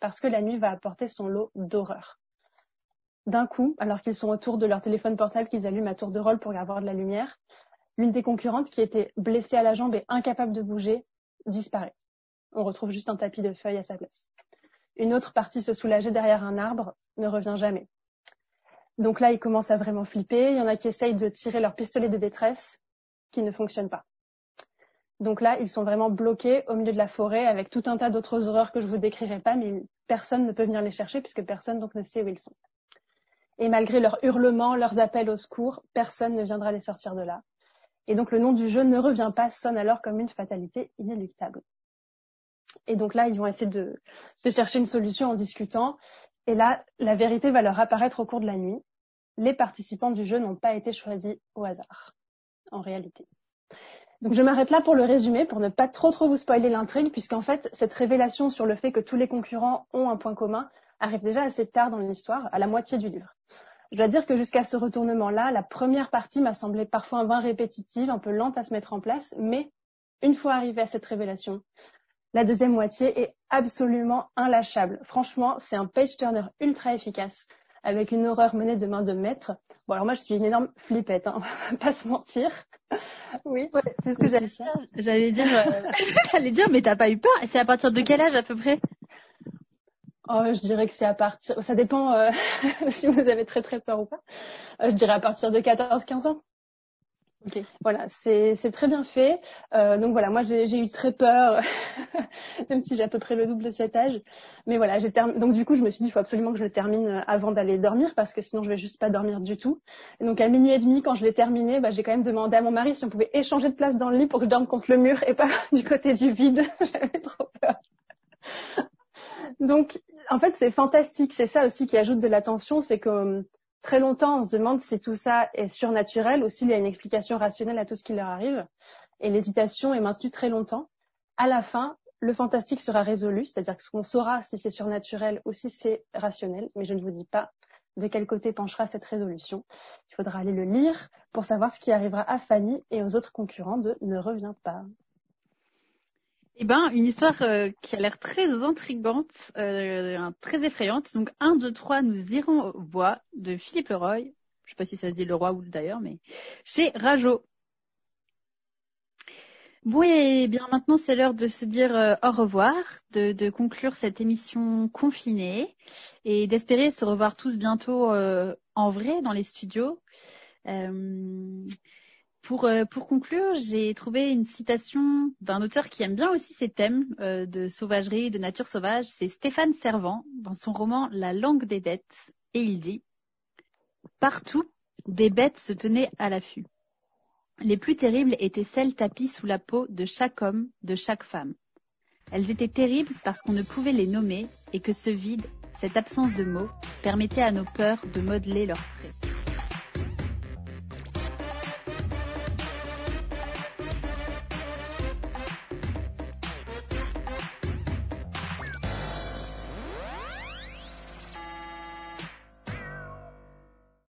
[SPEAKER 6] Parce que la nuit va apporter son lot d'horreur. D'un coup, alors qu'ils sont autour de leur téléphone portable qu'ils allument à tour de rôle pour avoir de la lumière, L'une des concurrentes, qui était blessée à la jambe et incapable de bouger, disparaît. On retrouve juste un tapis de feuilles à sa place. Une autre partie se soulager derrière un arbre ne revient jamais. Donc là, ils commencent à vraiment flipper. Il y en a qui essayent de tirer leur pistolet de détresse, qui ne fonctionne pas. Donc là, ils sont vraiment bloqués au milieu de la forêt avec tout un tas d'autres horreurs que je vous décrirai pas, mais personne ne peut venir les chercher puisque personne donc ne sait où ils sont. Et malgré leurs hurlements, leurs appels au secours, personne ne viendra les sortir de là. Et donc le nom du jeu ne revient pas, sonne alors comme une fatalité inéluctable. Et donc là, ils vont essayer de, chercher une solution en discutant. Et là, la vérité va leur apparaître au cours de la nuit. Les participants du jeu n'ont pas été choisis au hasard, en réalité. Donc je m'arrête là pour le résumer, pour ne pas trop trop vous spoiler l'intrigue, puisqu'en fait, cette révélation sur le fait que tous les concurrents ont un point commun arrive déjà assez tard dans l'histoire, à la moitié du livre. Je dois dire que jusqu'à ce retournement-là, la première partie m'a semblé parfois un vain répétitive, un peu lente à se mettre en place, mais une fois arrivé à cette révélation, la deuxième moitié est absolument inlâchable. Franchement, c'est un page turner ultra efficace, avec une horreur menée de main de maître. Bon, alors moi, je suis une énorme flippette, hein, on va pas se mentir.
[SPEAKER 1] Oui, c'est ce que j'allais dire. J'allais dire, euh, j'allais dire, mais t'as pas eu peur? C'est à partir de quel âge à peu près?
[SPEAKER 6] Oh, je dirais que c'est à partir, ça dépend euh, si vous avez très très peur ou pas. Euh, je dirais à partir de 14-15 ans. Voilà, c'est très bien fait. Euh, donc voilà, moi j'ai eu très peur, même si j'ai à peu près le double de cet âge. Mais voilà, j'ai donc du coup je me suis dit il faut absolument que je le termine avant d'aller dormir parce que sinon je vais juste pas dormir du tout. Et donc à minuit et demi quand je l'ai terminé, bah, j'ai quand même demandé à mon mari si on pouvait échanger de place dans le lit pour que je dorme contre le mur et pas du côté du vide. J'avais trop peur. donc en fait c'est fantastique, c'est ça aussi qui ajoute de la tension, c'est que très longtemps, on se demande si tout ça est surnaturel ou s'il y a une explication rationnelle à tout ce qui leur arrive. Et l'hésitation est maintenue très longtemps. À la fin, le fantastique sera résolu, c'est-à-dire qu'on saura si c'est surnaturel ou si c'est rationnel, mais je ne vous dis pas de quel côté penchera cette résolution. Il faudra aller le lire pour savoir ce qui arrivera à Fanny et aux autres concurrents de Ne reviens pas.
[SPEAKER 1] Eh ben, une histoire euh, qui a l'air très intrigante, euh, très effrayante. Donc, 1, 2, 3, nous irons au bois de Philippe Leroy. Je sais pas si ça se dit le roi ou d'ailleurs, mais chez Rajo. Bon, et bien maintenant, c'est l'heure de se dire euh, au revoir, de, conclure cette émission confinée et d'espérer se revoir tous bientôt en vrai dans les studios. Pour, euh, pour conclure, j'ai trouvé une citation d'un auteur qui aime bien aussi ces thèmes euh, de sauvagerie, de nature sauvage. C'est Stéphane Servant dans son roman La langue des bêtes. Et il dit Partout, des bêtes se tenaient à l'affût. Les plus terribles étaient celles tapies sous la peau de chaque homme, de chaque femme. Elles étaient terribles parce qu'on ne pouvait les nommer et que ce vide, cette absence de mots, permettait à nos peurs de modeler leurs traits.